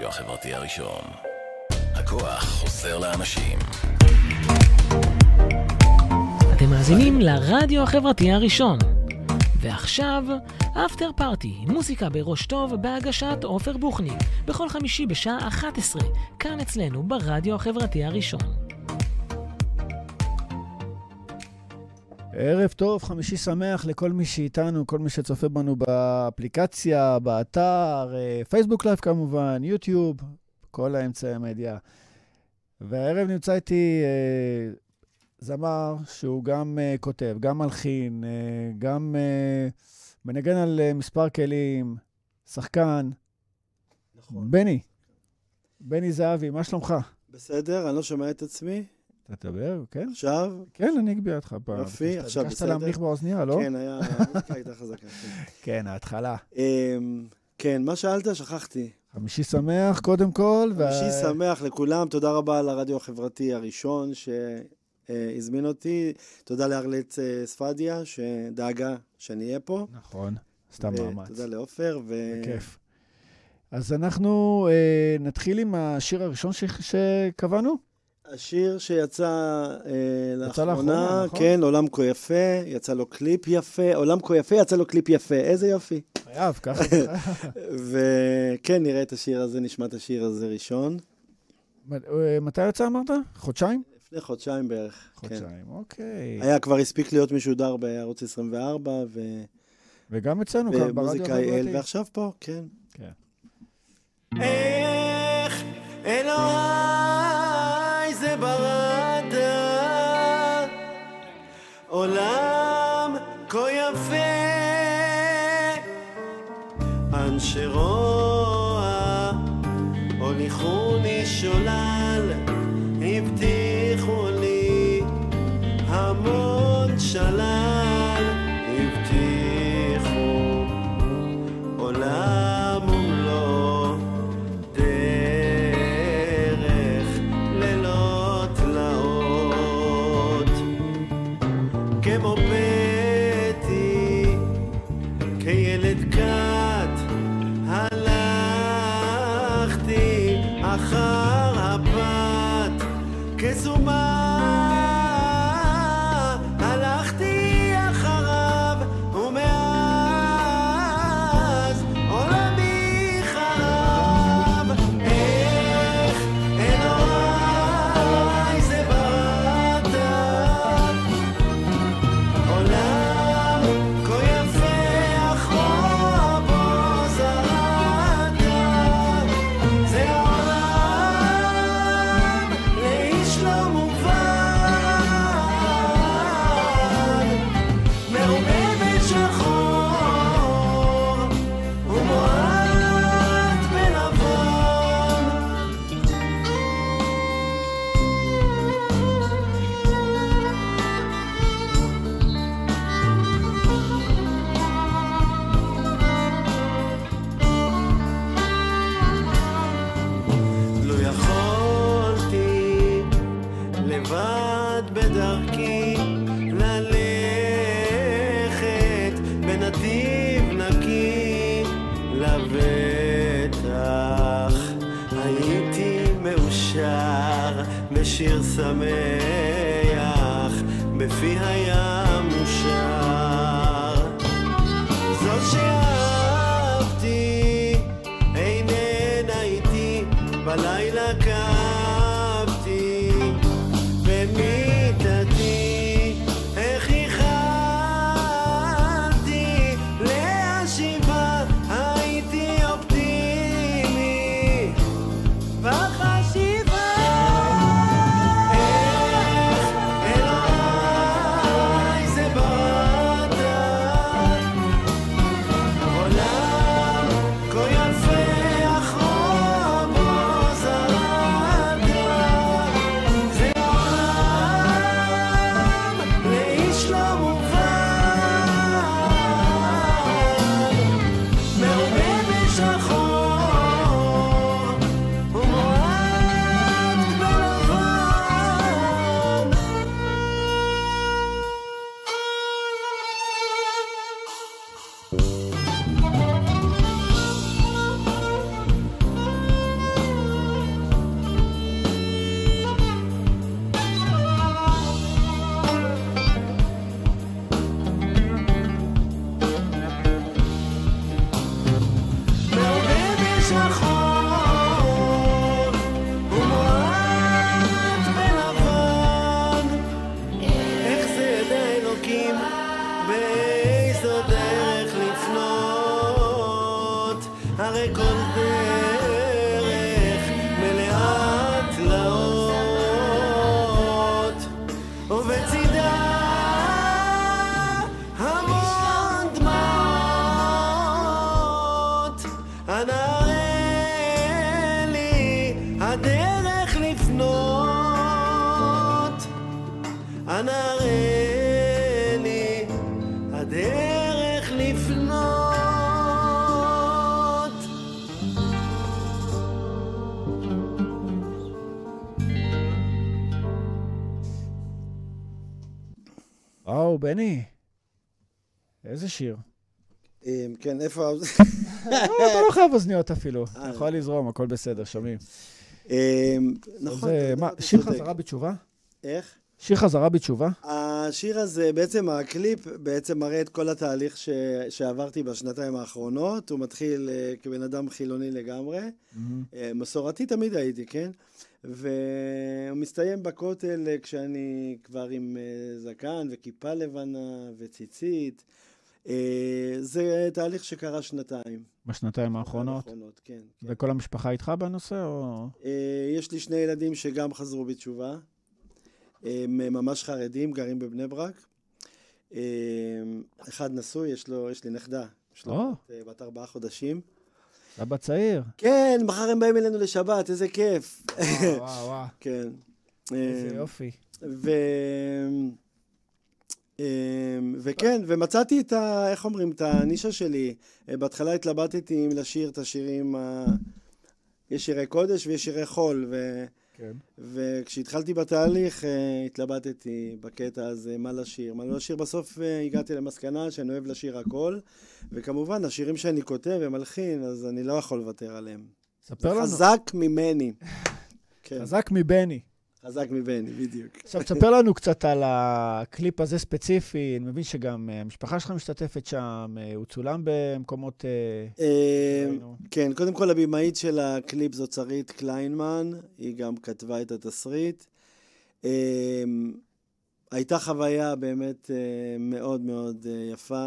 הרדיו החברתי הראשון. הכוח חוזר לאנשים. אתם מאזינים לרדיו החברתי הראשון. ועכשיו, After Party, מוזיקה בראש טוב בהגשת עופר בוחניק, בכל חמישי בשעה 11, כאן אצלנו ברדיו החברתי הראשון. ערב טוב, חמישי שמח לכל מי שאיתנו, כל מי שצופה בנו באפליקציה, באתר, אה, פייסבוק live כמובן, יוטיוב, כל האמצעי המדיה. והערב נמצא איתי אה, זמר שהוא גם אה, כותב, גם מלחין, אה, גם אה, מנגן על אה, מספר כלים, שחקן. נכון. בני, בני זהבי, מה שלומך? בסדר, אני לא שומע את עצמי. אתה תדבר, כן? עכשיו? כן, אני אגביה אותך פעם. יופי, עכשיו ביקשת בסדר? להמליך באוזנייה, לא? כן, היה... הייתה חזקה. כן. כן, ההתחלה. אמ, כן, מה שאלת? שכחתי. חמישי שמח, קודם כל. חמישי שמח לכולם, תודה רבה לרדיו החברתי הראשון שהזמין אותי. תודה לארלט אה, ספדיה, שדאגה שאני אהיה פה. נכון, סתם ו- מאמץ. תודה לעופר. בכיף. אז אנחנו אה, נתחיל עם השיר הראשון ש- שקבענו. השיר שיצא אה, יצא לאחרונה, לאחרונה, נכון? כן, עולם כה יפה, יצא לו קליפ יפה, עולם כה יפה, יצא לו קליפ יפה, איזה יופי. חייב, ככה. וכן, נראה את השיר הזה, נשמע את השיר הזה ראשון. אה, מתי יצא אמרת? חודשיים? לפני חודשיים בערך. כן. חודשיים, אוקיי. היה כבר הספיק להיות משודר בערוץ 24, ו... וגם אצלנו כאן ברדיו ומוזיקה אל, החברתי. ועכשיו פה, כן. כן. איך אלוהי עולם כה יפה אנשי רוע איזה שיר. אמ, כן, איפה... אה, אתה לא חייב אוזניות אפילו, אתה אה. יכול לזרום, הכל בסדר, שומעים. אמ, נכון. אתה- אתה שיר. חזרה בתשובה? איך? שיר חזרה בתשובה? השיר הזה, בעצם הקליפ, בעצם מראה את כל התהליך ש... שעברתי בשנתיים האחרונות. הוא מתחיל uh, כבן אדם חילוני לגמרי. Uh, מסורתי תמיד הייתי, כן? והוא מסתיים בכותל uh, כשאני כבר עם uh, זקן וכיפה לבנה וציצית. Uh, זה תהליך שקרה שנתיים. בשנתיים האחרונות. האחרונות, כן. כן. וכל המשפחה איתך בנושא, או... Uh, יש לי שני ילדים שגם חזרו בתשובה. הם ממש חרדים, גרים בבני ברק. אחד נשוי, יש לו, יש לי נכדה. יש לו או. בת, בת ארבעה חודשים. אבא צעיר. כן, מחר הם באים אלינו לשבת, איזה כיף. וואו, וואו. כן. איזה אה, יופי. ו... אמ, וכן, ומצאתי את ה... איך אומרים? את הנישה שלי. אה, בהתחלה התלבטתי אם לשיר את השירים ה... יש שירי קודש ויש שירי חול, ו... כן. וכשהתחלתי בתהליך אה, התלבטתי בקטע הזה, מה לשיר, מה לא לשיר. בסוף אה, הגעתי למסקנה שאני אוהב לשיר הכל, וכמובן, השירים שאני כותב ומלחין, אז אני לא יכול לוותר עליהם. ספר לנו. חזק ממני. כן, חזק מבני. חזק מבני, בדיוק. עכשיו, תספר לנו קצת על הקליפ הזה ספציפי. אני מבין שגם אה, המשפחה שלך משתתפת שם, אה, הוא צולם במקומות... אה. כן, קודם כל הבמאית של הקליפ זאת שרית קליינמן, היא גם כתבה את התסריט. הייתה חוויה באמת מאוד מאוד יפה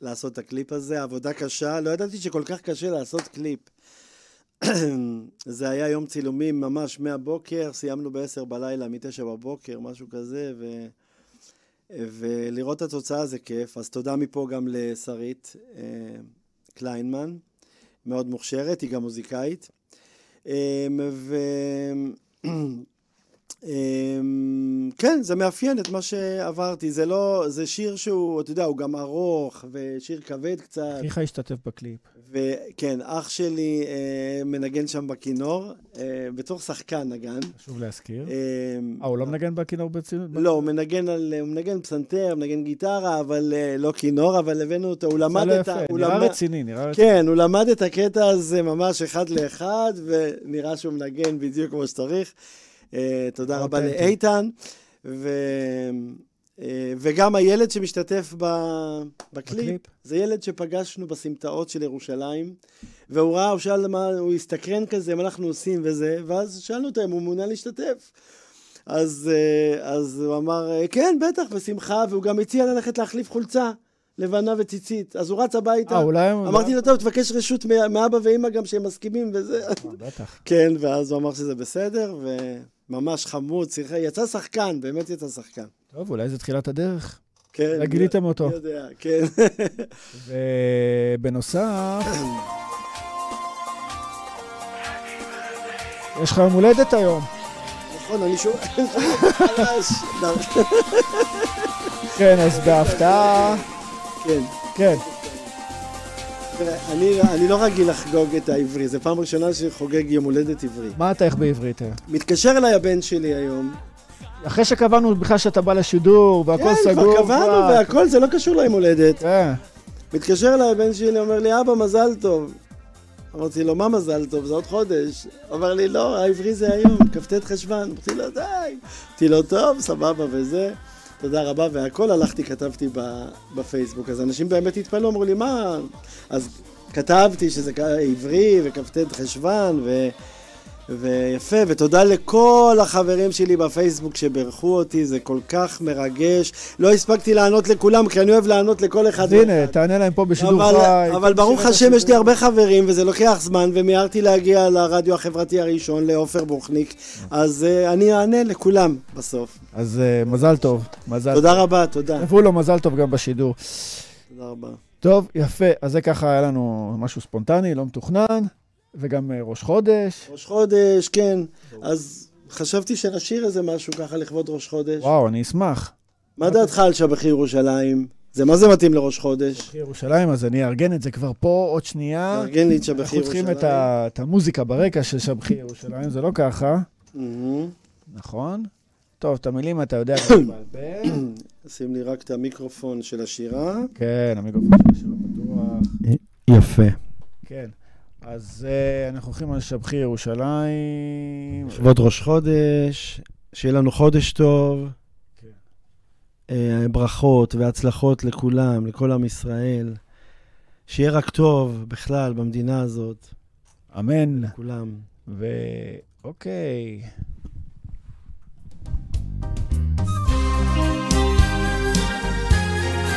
לעשות את הקליפ הזה, עבודה קשה, לא ידעתי שכל כך קשה לעשות קליפ. זה היה יום צילומים ממש מהבוקר, סיימנו ב-10 בלילה, מ-9 בבוקר, משהו כזה, ו... ולראות את התוצאה זה כיף. אז תודה מפה גם לשרית אה, קליינמן, מאוד מוכשרת, היא גם מוזיקאית. אה, ו... אמ, כן, זה מאפיין את מה שעברתי. זה לא, זה שיר שהוא, אתה יודע, הוא גם ארוך, ושיר כבד קצת. אחיך השתתף בקליפ. וכן, אח שלי אה, מנגן שם בכינור, אה, בתור שחקן נגן. חשוב להזכיר. אה, אה, הוא לא מנגן בכינור ברצינות? לא, הוא מנגן על, הוא מנגן פסנתר, מנגן גיטרה, אבל אה, לא כינור, אבל הבאנו אותו, הוא למד עשה לו את ה... הוא נראה למד- רציני, נראה רציני. כן, הוא למד את הקטע הזה ממש אחד לאחד, ונראה שהוא מנגן בדיוק כמו שצריך. אה, תודה רבה. לאיתן. ו... אה, וגם הילד שמשתתף ב... בקליפ, בקליפ. זה ילד שפגשנו בסמטאות של ירושלים, והוא ראה, הוא שאל מה, הוא הסתקרן כזה, מה אנחנו עושים וזה, ואז שאלנו אותו אם הוא מעוניין להשתתף. אז, אה, אז הוא אמר, אה, כן, בטח, בשמחה, והוא גם הציע ללכת להחליף חולצה לבנה וציצית. אז הוא רץ הביתה. אה, אולי... אמרתי לו, טוב, תבקש רשות מא- מאבא ואימא גם שהם מסכימים וזה. אה, בטח. כן, ואז הוא אמר שזה בסדר, וממש חמוד, שיחק, יצא שחקן, באמת יצא שחקן. טוב, אולי זה תחילת הדרך. כן. גיליתם אותו. מי יודע, כן. ובנוסף, יש לך יום הולדת היום. נכון, אני שומע, חלש. כן, אז בהפתעה... כן. כן. אני, אני לא רגיל לחגוג את העברי, זו פעם ראשונה שחוגג יום הולדת עברי. מה אתה איך בעברית? מתקשר אליי הבן שלי היום. אחרי שקבענו בכלל שאתה בא לשידור והכל כן, סגור כבר קבענו והכל, זה לא קשור ליום הולדת. כן. מתקשר אליי הבן שלי, אומר לי, אבא, מזל טוב. אמרתי לו, מה מזל טוב? זה עוד חודש. אומר לי, לא, העברי זה היום, כ"ט חשוון. אמרתי לו, די. אמרתי לו, טוב, סבבה וזה. תודה רבה, והכל הלכתי, כתבתי בפייסבוק. אז אנשים באמת התפלאו, אמרו לי, מה? אז כתבתי שזה עברי וכ"ט חשוון, ו... ויפה, ותודה לכל החברים שלי בפייסבוק שברכו אותי, זה כל כך מרגש. לא הספקתי לענות לכולם, כי אני אוהב לענות לכל אחד. אז הנה, תענה להם פה בשידור אבל, חי. אבל ברוך תשאיר את השם, יש לי. הרבה חברים, וזה לוקח זמן, ומיהרתי להגיע לרדיו החברתי הראשון, לעופר בוכניק, אז uh, אני אענה לכולם בסוף. אז אה, מזל טוב, מזל תודה רבה, תודה. תבואו לו מזל טוב גם בשידור. תודה רבה. טוב, יפה. אז זה ככה היה לנו משהו ספונטני, לא מתוכנן, וגם אה, ראש חודש. ראש חודש, כן. אז חשבתי שנשאיר איזה משהו ככה לכבוד ראש חודש. וואו, אני אשמח. מה דעתך על שבחי ירושלים? זה מה זה מתאים לראש חודש? ירושלים, אז אני אארגן את זה כבר פה עוד שנייה. תארגן לי את שבחי אנחנו ירושלים. צריכים את, ה, את המוזיקה ברקע של שבחי ירושלים, זה לא ככה. נכון? טוב, את המילים אתה יודע בעל פה. שים לי רק את המיקרופון של השירה. כן, המיקרופון שלו פתוח. יפה. כן. אז uh, אנחנו הולכים על שבחי ירושלים. לכבוד ראש חודש, שיהיה לנו חודש טוב. כן. אה, ברכות והצלחות לכולם, לכל עם ישראל. שיהיה רק טוב בכלל במדינה הזאת, אמן. כולם. ואוקיי.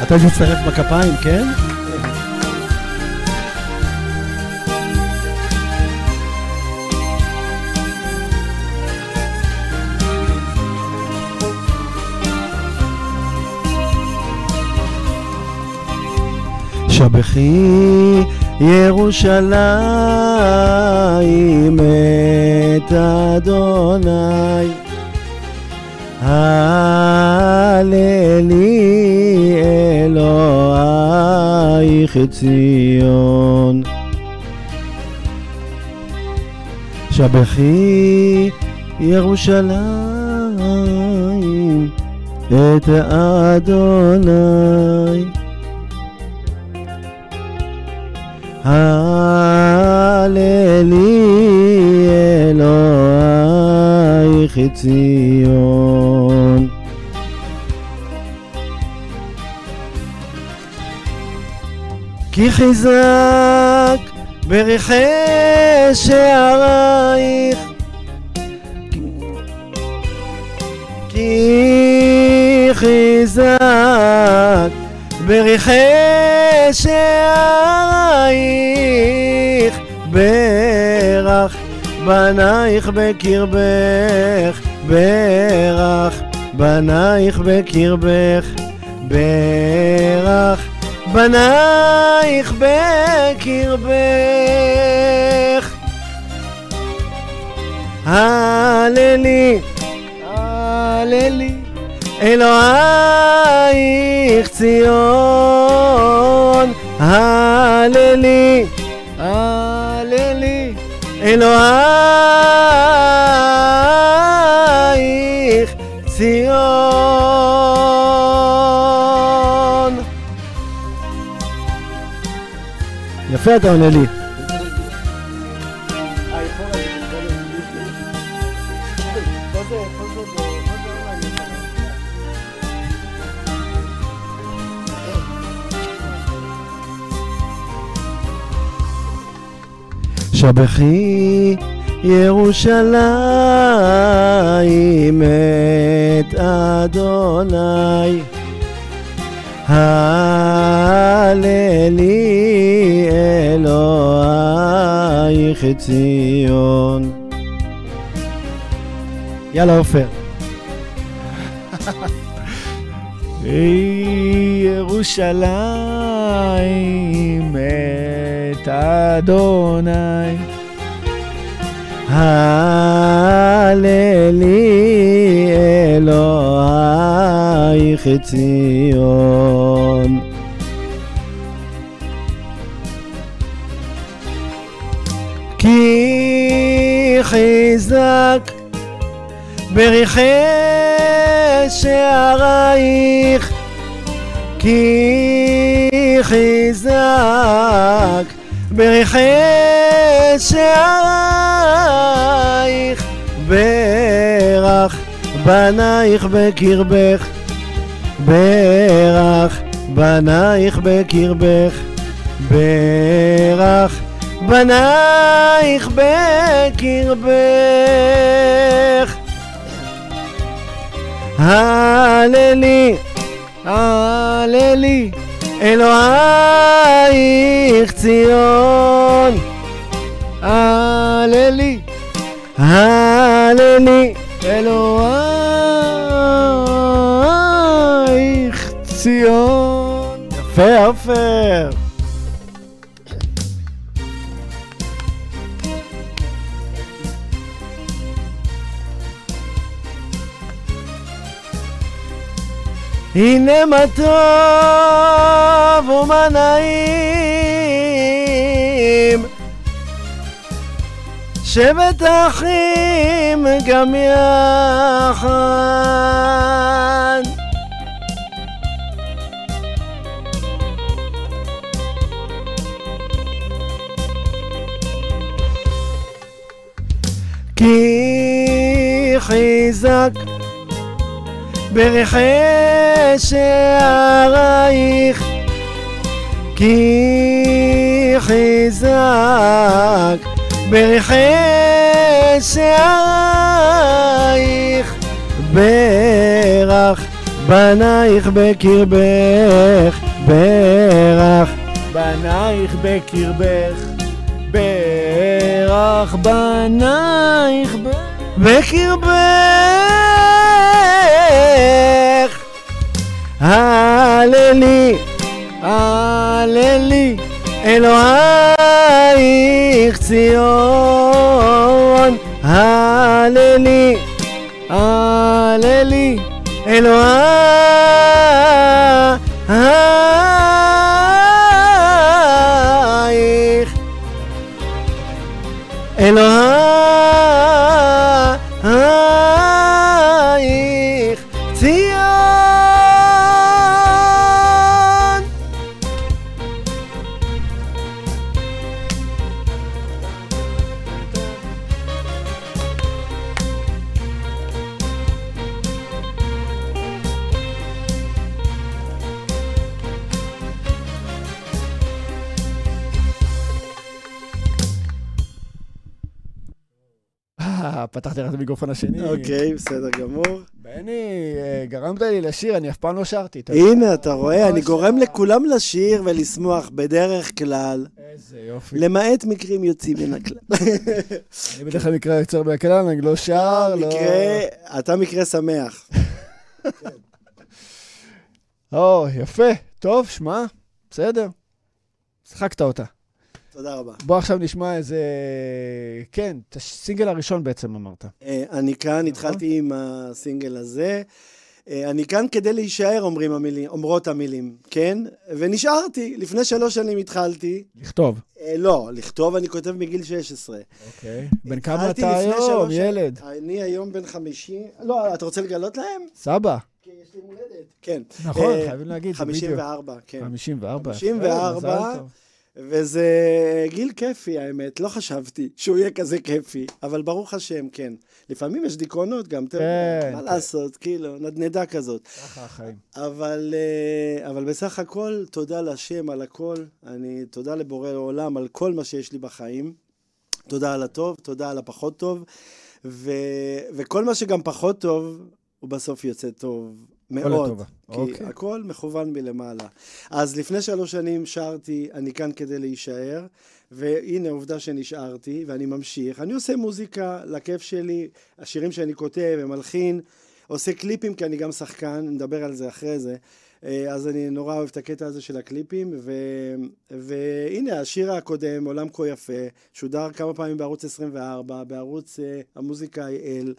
אתה מצטרף בכפיים, כן? שבחי ירושלים את אדוני. הללי אלוהיך ציון. שבחי ירושלים את אדוני הללי אלוהיך ציון. כי חיזק בריחי שערייך כי חיזק בריחי שערייך ברך בנייך בקרבך ברך בנייך בקרבך ברך בנייך בקרבך. הללי הללי אלוהיך ציון, הללי, הללי, אלוהיך ציון. יפה אתה עונה לי. שבחי ירושלים את אדוני. הללי אלוהיך ציון. יאללה עופר. ירושלים את אדוני. הללי אלוהיך ציון. כי חיזק בריחי שערייך כי חיזק בריחי שערייך ברך בנייך בקרבך ברך בנייך בקרבך ברך בנייך בקרבך. הללי, הללי, אלוהיך ציון. הללי, הללי, אלוהיך ציון. יפה, עופר. הנה מה טוב ומה נעים שבת אחים גם יחד. כי חיזק ברכי שערייך כי חיזק. ברכי שערייך ברך. בנייך בקרבך ברך. בנייך בקרבך, ברך. בנייך ב... בקרבך הללי הללי, אלוהיך ציון. הללי הללי, אלוהיך פתחתי לך את המיקרופון השני. אוקיי, בסדר גמור. בני, אה, גרמת לי לשיר, אני אף פעם לא שרתי. הנה, אתה רואה, אני ממש גורם לא. לכולם לשיר ולשמוח בדרך כלל, איזה יופי. למעט מקרים יוצאים מן הכלל. אני בדרך כלל מקרה יוצר מהכלל, אני לא שר, לא... אתה מקרה שמח. או, יפה. טוב, שמע, בסדר. שחקת אותה. תודה רבה. בוא עכשיו נשמע איזה... כן, את הסינגל הראשון בעצם אמרת. אה, אני כאן, התחלתי עם הסינגל הזה. אה, אני כאן כדי להישאר, אומרים המילים, אומרות המילים, כן? ונשארתי. לפני שלוש שנים התחלתי. לכתוב. אה, לא, לכתוב אני כותב מגיל 16. אוקיי. בן כמה אתה היום, ילד? אני היום בן חמישי. לא, אתה רוצה לגלות להם? סבא. כי יש לי מולדת. כן. נכון, חייבים להגיד. זה בדיוק. 54, כן. 54. 54. וזה גיל כיפי, האמת. לא חשבתי שהוא יהיה כזה כיפי, אבל ברוך השם, כן. לפעמים יש דיכאונות גם, יודע, כן, מה כן. לעשות, כאילו, נדנדה כזאת. ככה החיים. אבל, אה, אבל בסך הכל, תודה להשם על הכל. אני, תודה לבורא עולם על כל מה שיש לי בחיים. תודה על הטוב, תודה על הפחות טוב. ו, וכל מה שגם פחות טוב, הוא בסוף יוצא טוב. מאוד. כי אוקיי. הכל מכוון מלמעלה. אז לפני שלוש שנים שרתי, אני כאן כדי להישאר, והנה עובדה שנשארתי, ואני ממשיך. אני עושה מוזיקה לכיף שלי, השירים שאני כותב ומלחין, עושה קליפים כי אני גם שחקן, נדבר על זה אחרי זה. אה, אז אני נורא אוהב את הקטע הזה של הקליפים, ו... והנה השיר הקודם, עולם כה יפה, שודר כמה פעמים בערוץ 24, בערוץ אה, המוזיקה אל,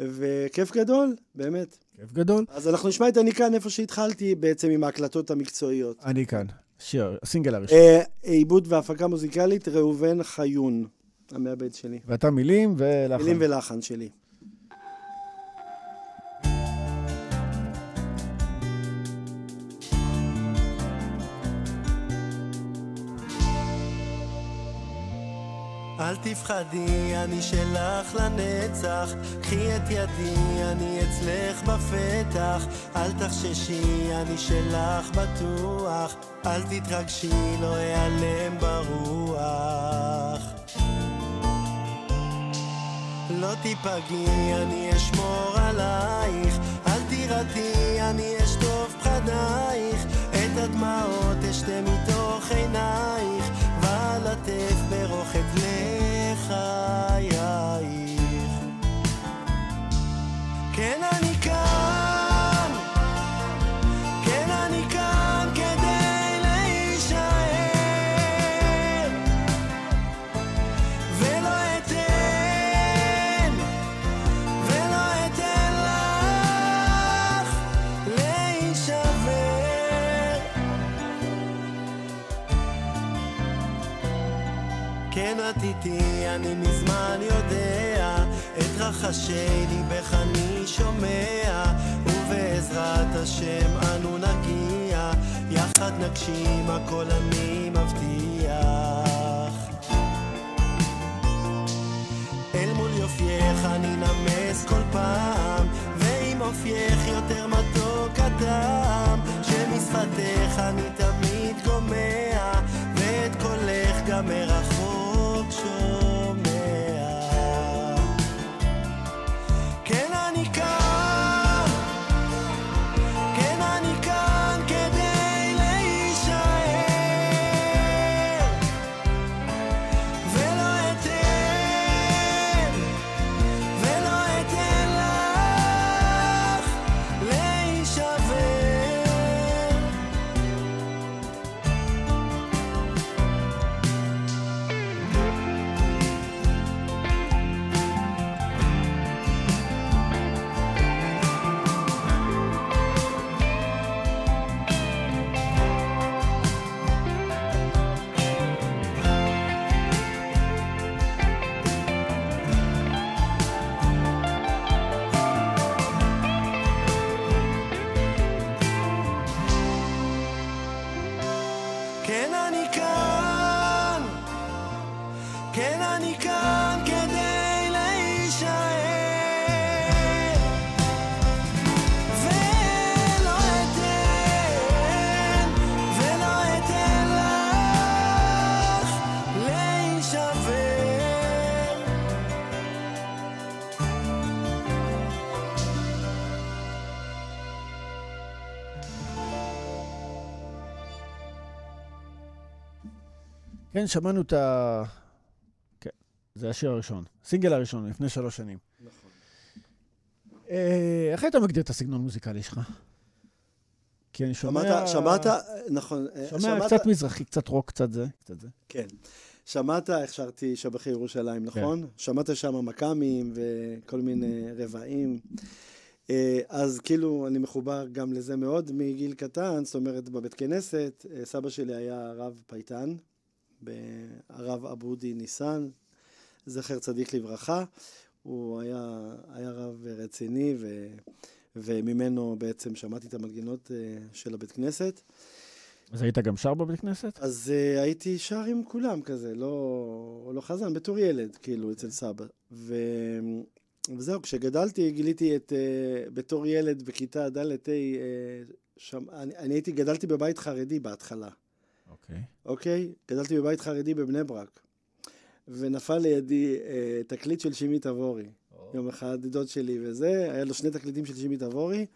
וכיף גדול, באמת. כיף גדול. אז אנחנו נשמע את אני כאן איפה שהתחלתי בעצם עם ההקלטות המקצועיות. אני כאן. שיר, הסינגל הראשון. אה, עיבוד והפקה מוזיקלית, ראובן חיון, המעבד שלי. ואתה מילים ולחן. מילים ולחן שלי. אל תפחדי, אני שלך לנצח. קחי את ידי, אני אצלך בפתח. אל תחששי, אני שלך בטוח. אל תתרגשי, לא אעלם ברוח. לא תיפגעי, אני אשמור עלייך. אל תירתי, אני אשטוף פחדייך. את הדמעות אשתה מתוך עינייך. ואלטף ברוך את לחייך. כן, אני כאן, את איתי, אני מזמן יודע, את רחשי ליבך אני שומע, ובעזרת השם אנו נגיע, יחד נגשים הכל אני מבטיח. אל מול יופייך אני נמס כל פעם, ועם אופייך יותר מתוק הטעם, שמשפתך אני תמיד גומע, ואת קולך גם מרחוק כן, שמענו את ה... כן, זה השיר הראשון. סינגל הראשון, לפני שלוש שנים. נכון. אה, איך היית מגדיר את הסגנון המוזיקלי שלך? כי אני שומע... שמעת, שמעת, נכון. אה, שומע שמעת- קצת מזרחי, קצת רוק, קצת זה, קצת זה. כן. שמעת, איך שרתי שבחי ירושלים, נכון? שמעת שם מכ"מים וכל מיני רבעים. אה, אז כאילו, אני מחובר גם לזה מאוד מגיל קטן, זאת אומרת, בבית כנסת, סבא שלי היה רב פייטן, הרב אבודי ניסן, זכר צדיק לברכה. הוא היה, היה רב רציני, ו, וממנו בעצם שמעתי את המנגינות אה, של הבית כנסת. אז היית גם שר בבית כנסת? אז uh, הייתי שר עם כולם כזה, לא, לא חזן, בתור ילד, כאילו, אצל סבא. ו... וזהו, כשגדלתי, גיליתי את, uh, בתור ילד בכיתה ד' ה', uh, שם, אני, אני הייתי, גדלתי בבית חרדי בהתחלה, אוקיי. אוקיי? גדלתי בבית חרדי בבני ברק. ונפל לידי uh, תקליט של שימי תבורי. יום אחד דוד שלי וזה, היה לו שני תקליטים של שימי תבורי.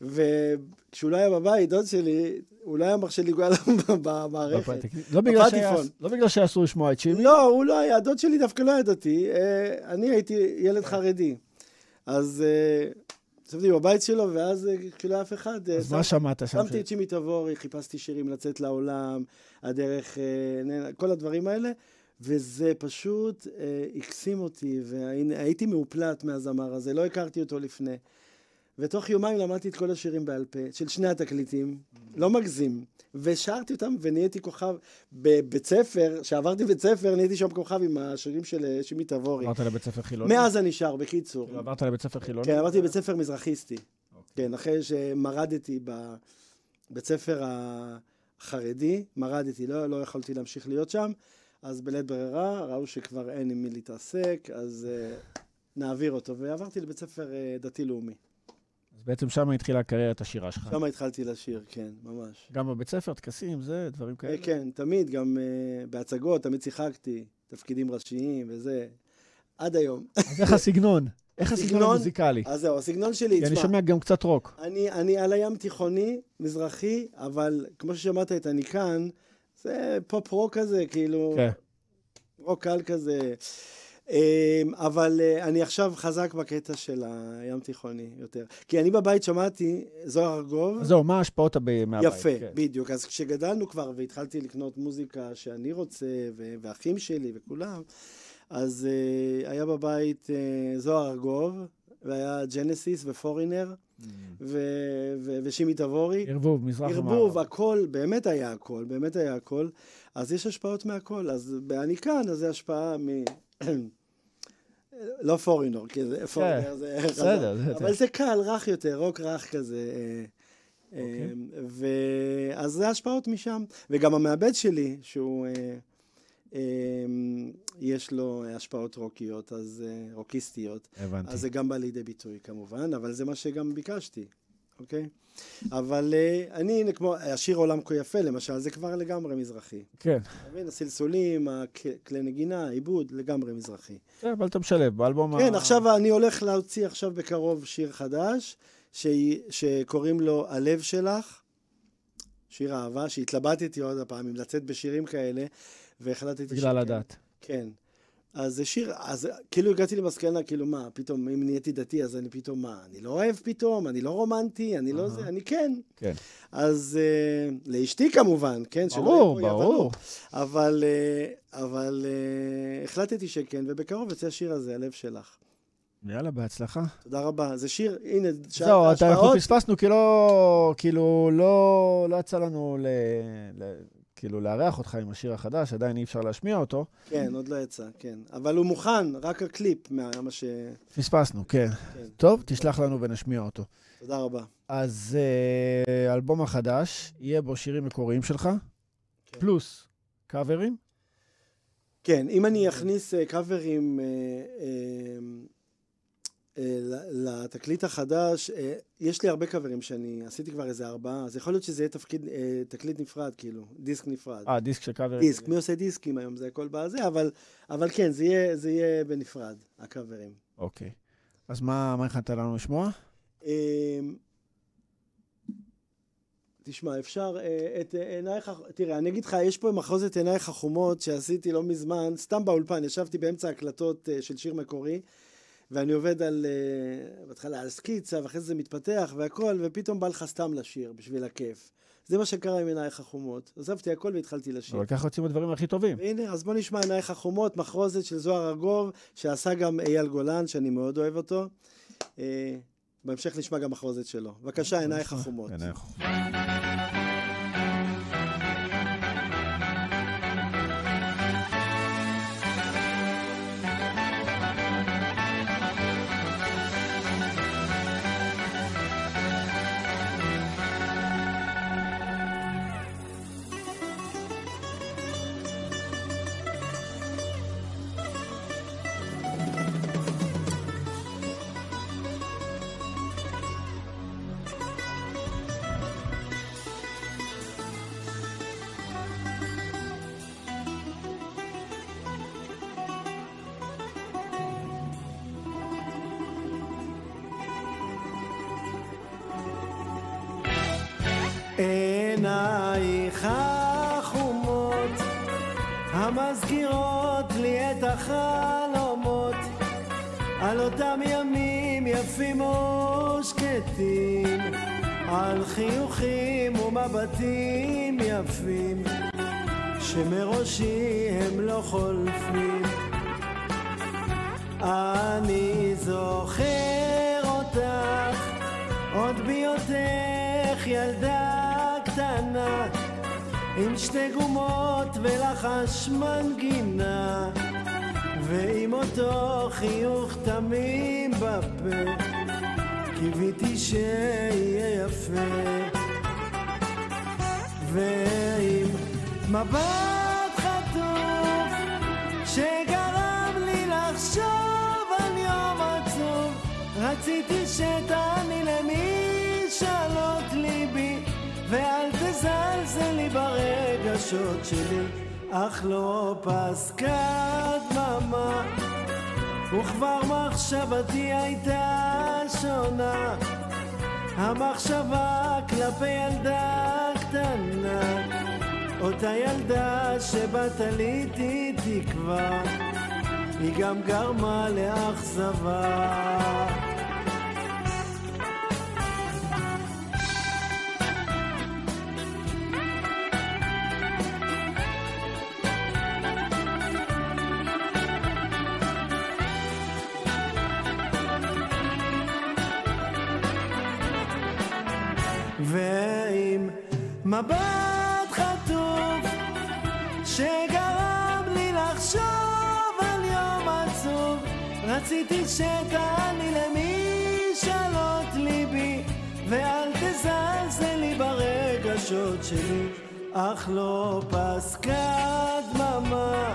וכשהוא לא היה בבית, דוד שלי, הוא לא היה מרשה לי לגוע במערכת. לא בגלל שהיה-. לא בגלל שהיה אסור לשמוע את שימי? לא, הוא לא היה, דוד שלי דווקא לא היה דתי, אה, אני הייתי ילד חרדי. אז אה, ישבתי בבית שלו, ואז אה, היה אף אחד, אה, אז מה שמעת שם? שמתי את שימי תבורי, חיפשתי שירים לצאת לעולם, הדרך, אה, כל הדברים האלה, וזה פשוט הקסים אותי, והייתי מאופלט מהזמר הזה, לא הכרתי אותו לפני. ותוך יומיים למדתי את כל השירים בעל פה, של שני התקליטים, לא מגזים. ושרתי אותם ונהייתי כוכב בבית ספר, כשעברתי בית ספר, נהייתי שם כוכב עם השירים של אה, שימי תבורי. עברת לבית ספר חילוני? מאז אני שר, בקיצור. כאילו, עברת לבית ספר חילוני? כן, עברתי בבית ספר מזרחיסטי. כן, אחרי שמרדתי בבית ספר החרדי, מרדתי, לא, לא יכולתי להמשיך להיות שם, אז בלית ברירה, ראו שכבר אין עם מי להתעסק, אז uh, נעביר אותו, ועברתי לבית ספר uh, דתי-לאומי. בעצם שם התחילה קריירת השירה שלך. שם התחלתי לשיר, כן, ממש. גם בבית ספר, טקסים, זה, דברים כאלה? אה, כן, תמיד, גם uh, בהצגות, תמיד שיחקתי, תפקידים ראשיים וזה. עד היום. אז איך הסגנון? איך הסגנון סגנון? המוזיקלי? אז זהו, הסגנון שלי, כי אני תשמע, שומע גם קצת רוק. אני, אני על הים תיכוני, מזרחי, אבל כמו ששמעת את אני כאן, זה פופ רוק כזה, כאילו, כן. רוק קל כזה. אמ, אבל אה, אני עכשיו חזק בקטע של הים תיכוני יותר. כי אני בבית שמעתי זוהר ארגוב. זהו, מה ההשפעות הב- מהבית? יפה, כן. בדיוק. אז כשגדלנו כבר והתחלתי לקנות מוזיקה שאני רוצה, ואחים שלי וכולם, אז uh, היה בבית uh, זוהר ארגוב, והיה ג'נסיס ופורינר, ו- ו- ושימי תבורי. ערבוב, מזרח ומערב. ערבוב, הכל, באמת היה הכל, באמת היה הכל. אז יש השפעות מהכל. אז אני כאן, אז זה השפעה מ... לא פורינור, כי זה פורינר זה... כן, בסדר, זה- אבל זה קל, רך יותר, רוק רך כזה. אה, אה, אוקיי. אז זה השפעות משם. וגם המעבד שלי, שהוא... אה, יש לו השפעות רוקיות, אז רוקיסטיות. הבנתי. אז זה גם בא לידי ביטוי כמובן, אבל זה מה שגם ביקשתי, אוקיי? אבל uh, אני, הנה, כמו השיר עולם כה יפה, למשל, זה כבר לגמרי מזרחי. כן. אתה מבין? הסלסולים, הכלי נגינה, העיבוד, לגמרי מזרחי. כן, אבל אתה משלב, באלבום ה... כן, עכשיו אני הולך להוציא עכשיו בקרוב שיר חדש, שקוראים לו הלב שלך, שיר אהבה, שהתלבטתי עוד הפעם אם לצאת בשירים כאלה, והחלטתי בגלל. הדת. כן. אז זה שיר, אז כאילו הגעתי למסקנה, כאילו מה, פתאום, אם נהייתי דתי, אז אני פתאום מה, אני לא אוהב פתאום, אני לא רומנטי, אני לא זה, אני כן. כן. אז אה, לאשתי כמובן, כן? שלא ברור, ברור. אבל, אה, אבל אה, החלטתי שכן, ובקרוב יצא השיר הזה, הלב שלך. יאללה, בהצלחה. תודה רבה. זה שיר, הנה, שאלת זהו, אתה- אנחנו. פספסנו, כי לא, כאילו, לא, לא יצא לנו ל, ל, כאילו לארח אותך עם השיר החדש, עדיין אי אפשר להשמיע אותו. כן, עוד לא יצא, כן. אבל הוא מוכן, רק הקליפ, מה ש... פספסנו, כן. כן. טוב, תשלח לנו ונשמיע אותו. תודה רבה. אז אה, האלבום החדש, יהיה בו שירים מקוריים שלך, כן. פלוס קאברים. כן, אם אני אכניס אה, קאברים אה, ל- לתקליט החדש, אה, יש לי הרבה קאברים שאני עשיתי כבר איזה ארבעה, אז יכול להיות שזה יהיה תפקיד, אה, תקליט נפרד, כאילו, דיסק נפרד. אה, דיסק של קאברים. דיסק, מי עושה דיסקים היום? זה הכל בזה, אבל, אבל כן, זה יהיה, זה יהיה בנפרד, הקאברים. אוקיי. אז מה, מה הכנת לנו לשמוע? תשמע, אפשר אה, את אה, עינייך, תראה, אני אגיד לך, יש פה מחוזת עינייך החומות שעשיתי לא מזמן, סתם באולפן, ישבתי באמצע הקלטות אה, של שיר מקורי, ואני עובד על, אה, בהתחלה על סקיצה, ואחרי זה מתפתח והכל, ופתאום בא לך סתם לשיר, בשביל הכיף. זה מה שקרה עם עינייך החומות. עזבתי הכל והתחלתי לשיר. אבל ככה יוצאים הדברים הכי טובים. והנה, אז בוא נשמע עינייך החומות, מחרוזת של זוהר ארגוב, שעשה גם אייל גולן, שאני מאוד אוהב אותו. אה, בהמשך נשמע גם מחרוזת שלו. בבקשה, עינייך החומות. עינייך החומות. ומבטים יפים שמראשי הם לא חולפים. אני זוכר אותך עוד בהיותך ילדה קטנה עם שתי גומות ולחש מנגינה ועם אותו חיוך תמים בפה קיוויתי שיהיה יפה ועם מבט חטוף שגרם לי לחשוב על יום עצוב. רציתי שתעני למשאלות ליבי ואל תזלזלי ברגשות שלי אך לא פסקה דממה וכבר מחשבתי הייתה שונה המחשבה כלפי ילדה קטנה אותה ילדה שבה תליתי תקווה היא גם גרמה לאכזבה מבט חטוף שגרם לי לחשוב על יום עצוב. רציתי שתעני למשאלות ליבי ואל תזלזלי ברגשות שלי. אך לא פסקה דממה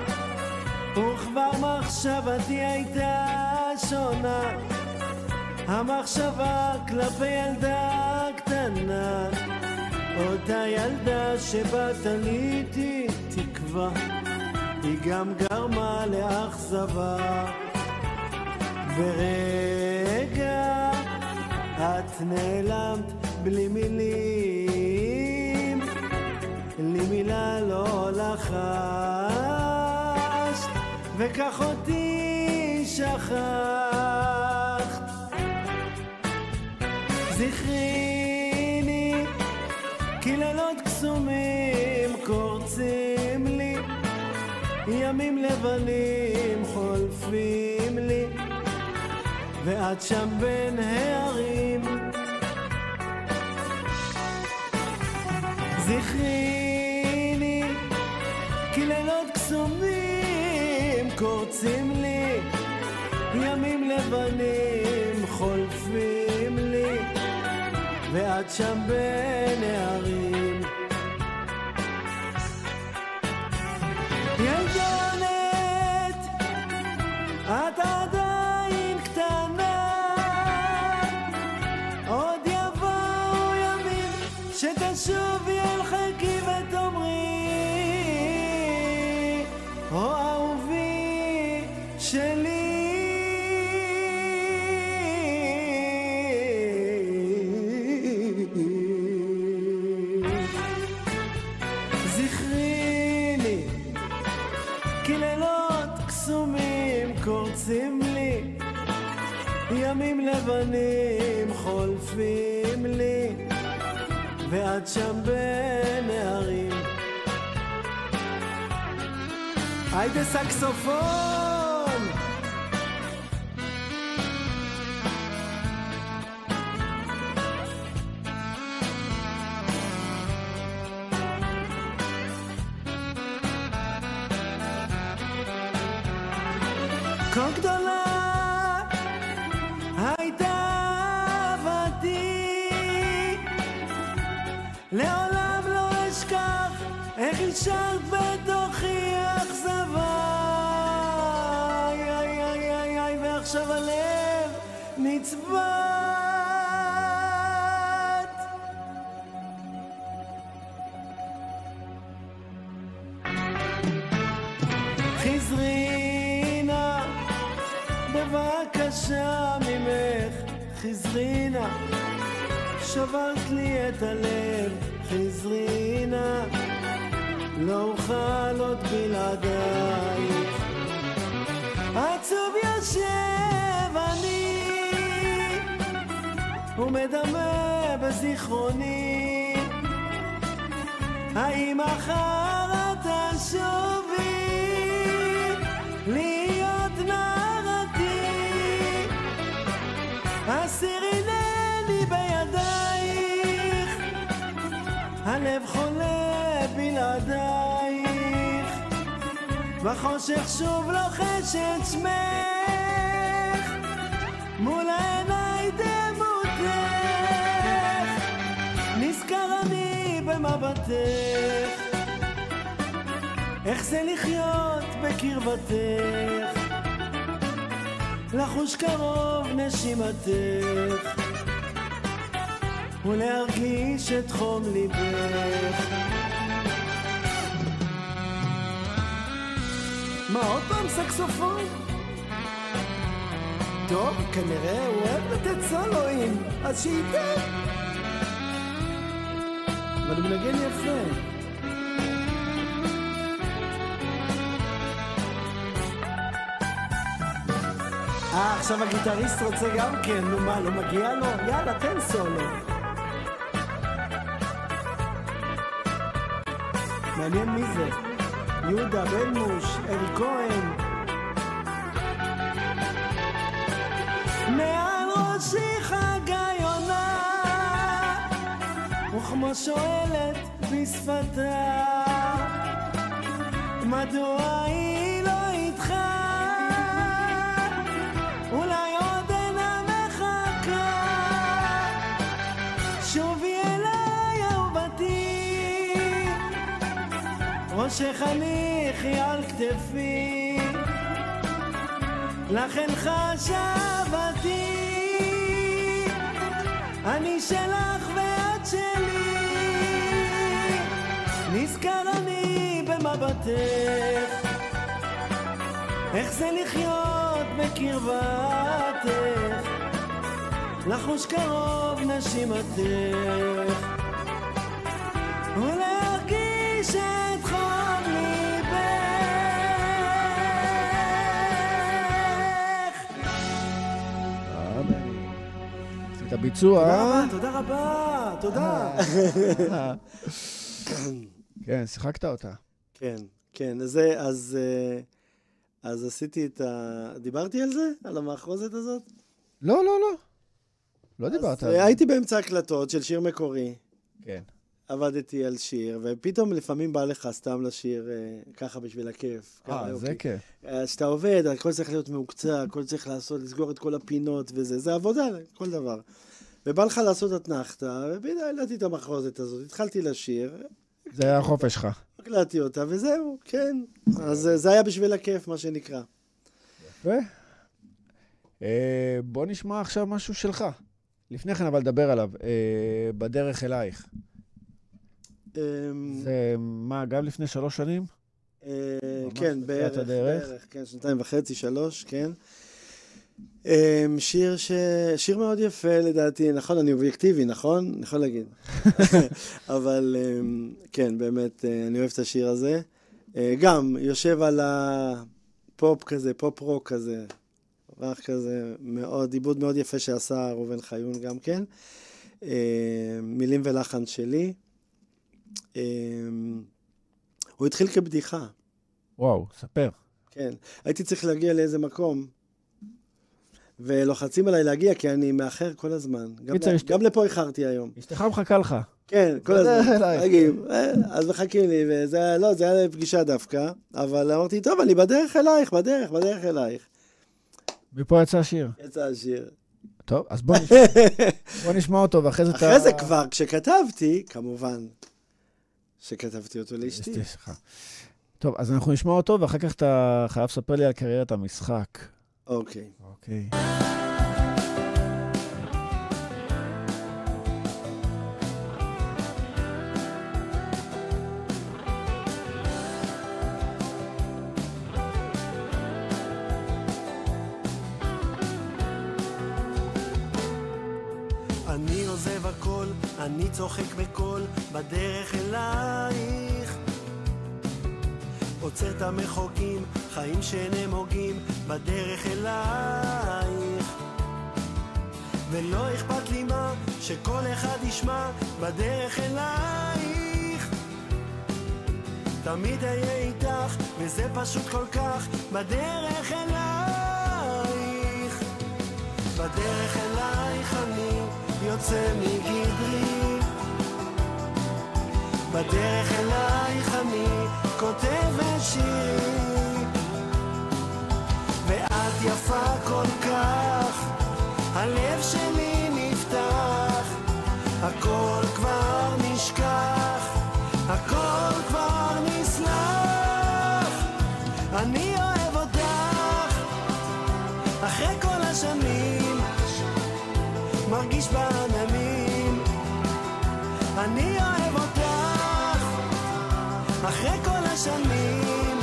וכבר מחשבתי הייתה שונה. המחשבה כלפי ילדה קטנה, אותה ילדה שבה תליתי תקווה, היא גם גרמה לאכזבה. ברגע את נעלמת בלי מילים, לי מילה לא לחשת, וכך אותי שכחת. קסומים קורצים לי, ימים לבנים חולפים לי, ואת שם בין הערים. זכריני, כי לילות קסומים קורצים לי, ימים לבנים חולפים לי, ואת שם בין הערים. saxophone. בבקשה שברת לי את הלב, חזרי לא אוכל עוד בלעדייך. עצוב יושב ומדמה בזיכרוני. האם מחר את תשובי להיות נערתי? הסירינני בידייך הלב חולה בלעדייך. בחושך שוב לוחש את שמך מול העיניי במבטך איך זה לחיות בקרבתך לחוש קרוב נשימתך ולהרגיש את חום ליבך מה, עוד פעם סקסופון? טוב, כנראה הוא אוהב לתת סולואים, אז שייתן. אבל הוא מנגן יפה. אה, עכשיו הגיטריסט רוצה גם כן, נו מה, לא מגיע לו? יאללה, תן סולו. מעניין מי זה. יהודה בן-מוש, אלי כהן. וכמו שואלת בשפתה, מדוע היא לא איתך? אולי עוד אינה מחכה, שובי אליי אהובתי, ראשך הניחי על כתפי, לכן חשבתי, אני שלך ואת שלי, במבטך, איך זה לחיות בקרבתך, לחוש קרוב נשימתך, ולהרגיש את חום ליבך. עשית ביצוע. תודה רבה, תודה רבה, תודה. אה. כן, שיחקת אותה. כן, כן, אז אז, אה, אז עשיתי את ה... דיברתי על זה? על המאחרוזת הזאת? לא, לא, לא. לא דיברת על אה, זה. הייתי באמצע הקלטות של שיר מקורי. כן. עבדתי על שיר, ופתאום לפעמים בא לך סתם לשיר אה, ככה בשביל הכיף. אה. זה כיף. אז כשאתה עובד, הכל צריך להיות מהוקצע, הכל צריך לעשות, לסגור את כל הפינות וזה, זה עבודה, כל דבר. ובא לך לעשות אתנחתא, ובדיוק העליתי את המחרוזת הזאת, התחלתי לשיר, זה היה החופש שלך. הקלטתי אותה, וזהו, כן. אז אה, זה היה בשביל הכיף, מה שנקרא. יפה. אה, בוא נשמע עכשיו משהו שלך. לפני כן, אבל דבר עליו. אה, בדרך אלייך. אמ, זה מה, גם לפני שלוש שנים? כן, בערך. בערך, כן, שנתיים וחצי, שלוש, כן. אמ, שיר ש... שיר מאוד יפה לדעתי, נכון, אני אובייקטיבי, נכון? אני יכול להגיד. אבל אמ, כן, באמת, אה, אני אוהב את השיר הזה. אה, גם, יושב על הפופ כזה, פופ רוק כזה, רך כזה, מאוד, עיבוד מאוד יפה שעשה ראובן חיון גם כן. אה, מילים ולחן שלי. אמ, הוא התחיל כבדיחה. וואו, ספר. כן. הייתי צריך להגיע לאיזה מקום, ולוחצים עליי להגיע, כי אני מאחר כל הזמן. גם, לה, גם לפה איחרתי היום. אשתך מחכה לך. כן, כל הזמן. מגיעים. אה, אז מחכים לי, וזה היה, לא, זה היה לפגישה דווקא, אבל אמרתי, טוב, אני בדרך אלייך, בדרך, בדרך אלייך. מפה יצא השיר. יצא השיר. טוב, אז בוא נשמע, בוא נשמע אותו, ואחרי זה אתה... אחרי זה כבר, כשכתבתי, כמובן, שכתבתי אותו לאשתי. טוב, אז אנחנו נשמע אותו, ואחר כך אתה חייב לספר לי על קריירת המשחק. אוקיי. אוקיי. אני עוזב הכל, אני צוחק בקול, בדרך אלייך. עוצר את המחוגים, חיים שאינם הוגים, בדרך אלייך. ולא אכפת לי מה, שכל אחד ישמע, בדרך אלייך. תמיד אהיה איתך, וזה פשוט כל כך, בדרך אלייך. בדרך אלייך אני יוצא מגדרי בדרך אלייך אני כותב את יפה כל כך. הלב שלי נפתח. הכל כבר נשכח. הכל כבר נסלח. אני אוהב אותך. אחרי כל השנים מרגיש בעננים. אני אוהב אותך. אחרי כל השנים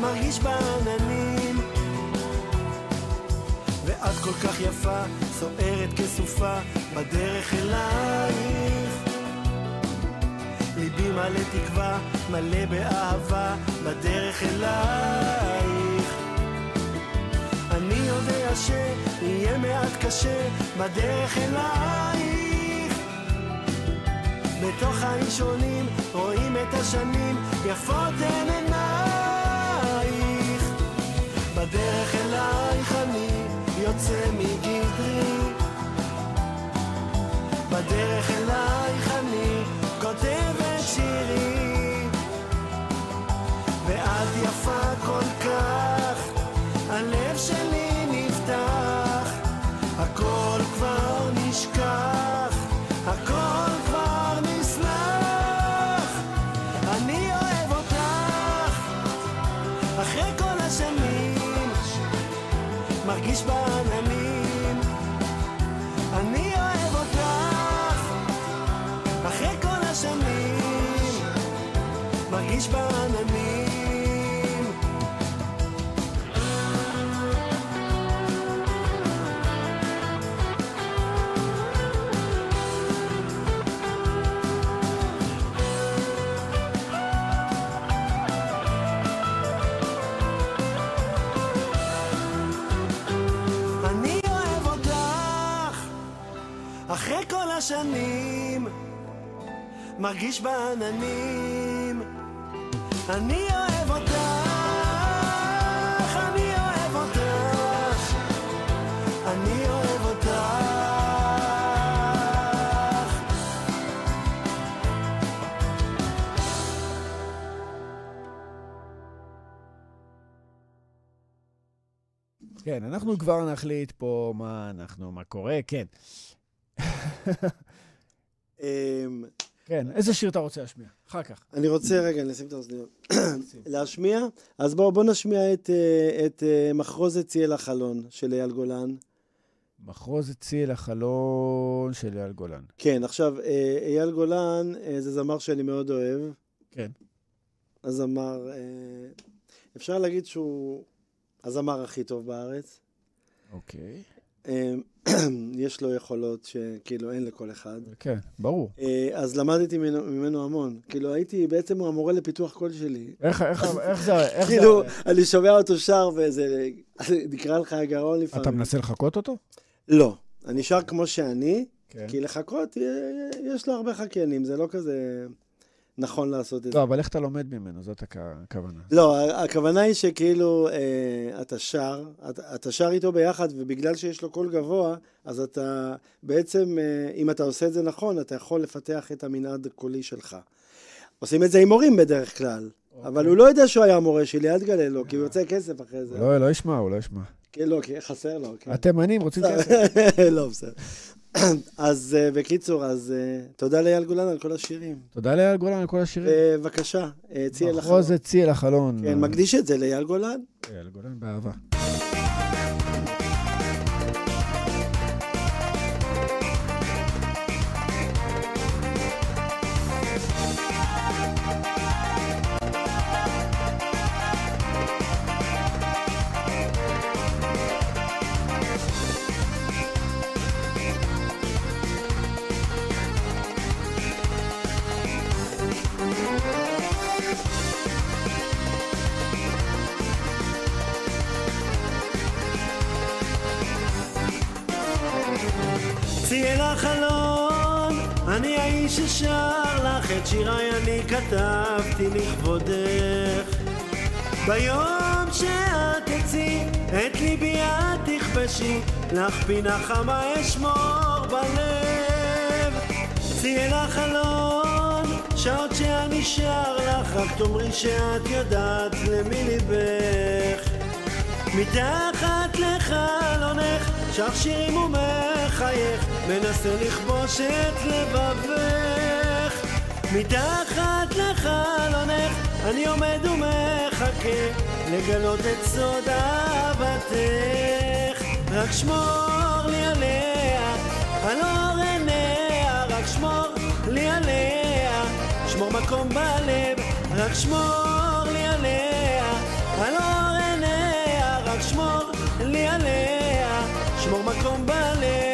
מרגיש בעננים ואת כל כך יפה, סוערת כסופה, בדרך אלייך. ליבי מלא תקווה, מלא באהבה, בדרך אלייך. אני יודע שיהיה מעט קשה, בדרך אלייך. בתוך האישונים רואים את השנים, יפות הן עינייך. בדרך אלייך אני יוצא מגדרי. בדרך אלייך מרגיש בעננים. אני אוהב אותך, אחרי כל השנים, מרגיש בעננים. אני אוהב אותך, אני אוהב אותך, אני אוהב אותך. כן, אנחנו כבר נחליט פה מה אנחנו, מה קורה, כן. כן, איזה שיר אתה רוצה להשמיע? אחר כך. אני רוצה רגע לשים את האוזניות. להשמיע? אז בואו בוא נשמיע את, אה, את אה, מחרוזת ציל החלון של אייל גולן. מחרוזת ציל החלון של אייל גולן. כן, עכשיו, אה, אייל גולן זה זמר שאני מאוד אוהב. כן. הזמר, אפשר להגיד שהוא הזמר הכי טוב בארץ. אוקיי. אה, יש לו יכולות שכאילו אין לכל אחד. כן, ברור. אה, אז למדתי ממנו, ממנו המון. כאילו, הייתי בעצם הוא המורה לפיתוח קול שלי. איך, איך, איך זה, איך כאילו, זה, אני שומע אותו שר וזה נקרא לך הגרון לפעמים. אתה מנסה לחקות אותו? לא. אני שר כמו שאני, כן. כי לחכות, אה, יש לו הרבה חקיינים, זה לא כזה נכון לעשות את זה. לא, אבל איך אתה לומד ממנו? זאת הכ- הכוונה. לא, הכוונה היא שכאילו אה, אתה שר, אתה, אתה שר איתו ביחד, ובגלל שיש לו קול גבוה, אז אתה בעצם, אה, אם אתה עושה את זה נכון, אתה יכול לפתח את המנעד הקולי שלך. עושים את זה עם מורים בדרך כלל, אבל הוא לא יודע שהוא היה המורה שלי, אל תגלה לו, כי הוא יוצא כסף אחרי זה. לא, לא ישמע, הוא לא ישמע. כן, לא, חסר לו, כן. התימנים רוצים כסף. לא, בסדר. אז אה, בקיצור, אז אה, תודה לאייל גולן על כל השירים. תודה לאייל גולן על כל השירים. בבקשה, אה, ציע לך. מחרוזת ציל החלון. כן, מקדיש את זה לאייל גולן. אייל גולן באהבה. לך את שיריי אני כתבתי לכבודך. ביום שאת תצאי, את ליבי את תכבשי, לך פינה חמה אשמור בלב. צאי אל החלון, שעות שאני שר לך, רק תאמרי שאת יודעת למי ליבך. מתחת לחלונך, שר שירים ומחייך, מנסה לכבוש את לבבך. מתחת לחלונך, אני עומד ומחכה, לגלות את סוד אהבתך. רק שמור לי עליה, על אור עיניה, רק שמור לי עליה, שמור מקום בלב, רק שמור לי עליה, על אור עיניה, רק שמור לי עליה, שמור מקום בלב.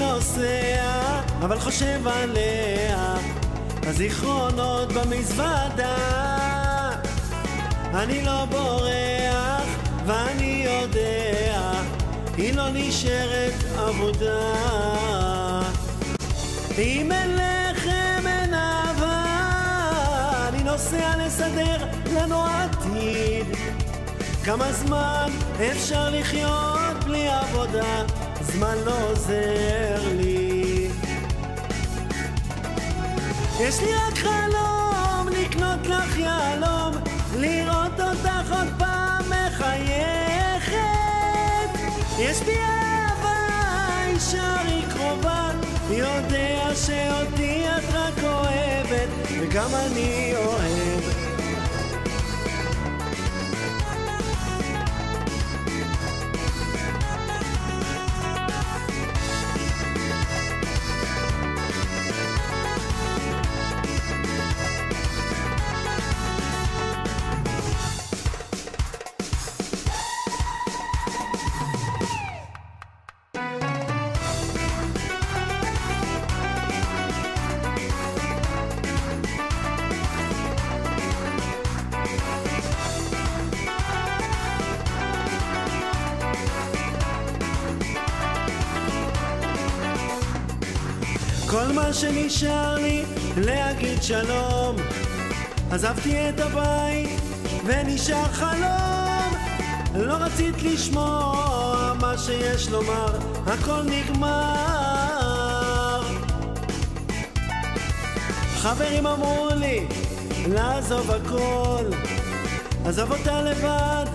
נוסע, אבל חושב עליה, הזיכרונות במזוודה. אני לא בורח, ואני יודע, היא לא נשארת עבודה. אם אין לחם אין אהבה, אני נוסע לסדר לנו עתיד. כמה זמן אפשר לחיות בלי עבודה? זמן לא עוזר לי. יש לי רק חלום לקנות לך יהלום, לראות אותך עוד פעם מחייכת. יש בי אהבה, הישארי קרובה, יודע שאותי את רק אוהבת, וגם אני אוהב. כל מה שנשאר לי להגיד שלום. עזבתי את הבית ונשאר חלום. לא רצית לשמוע מה שיש לומר הכל נגמר. חברים אמרו לי לעזוב הכל עזוב אותה לבד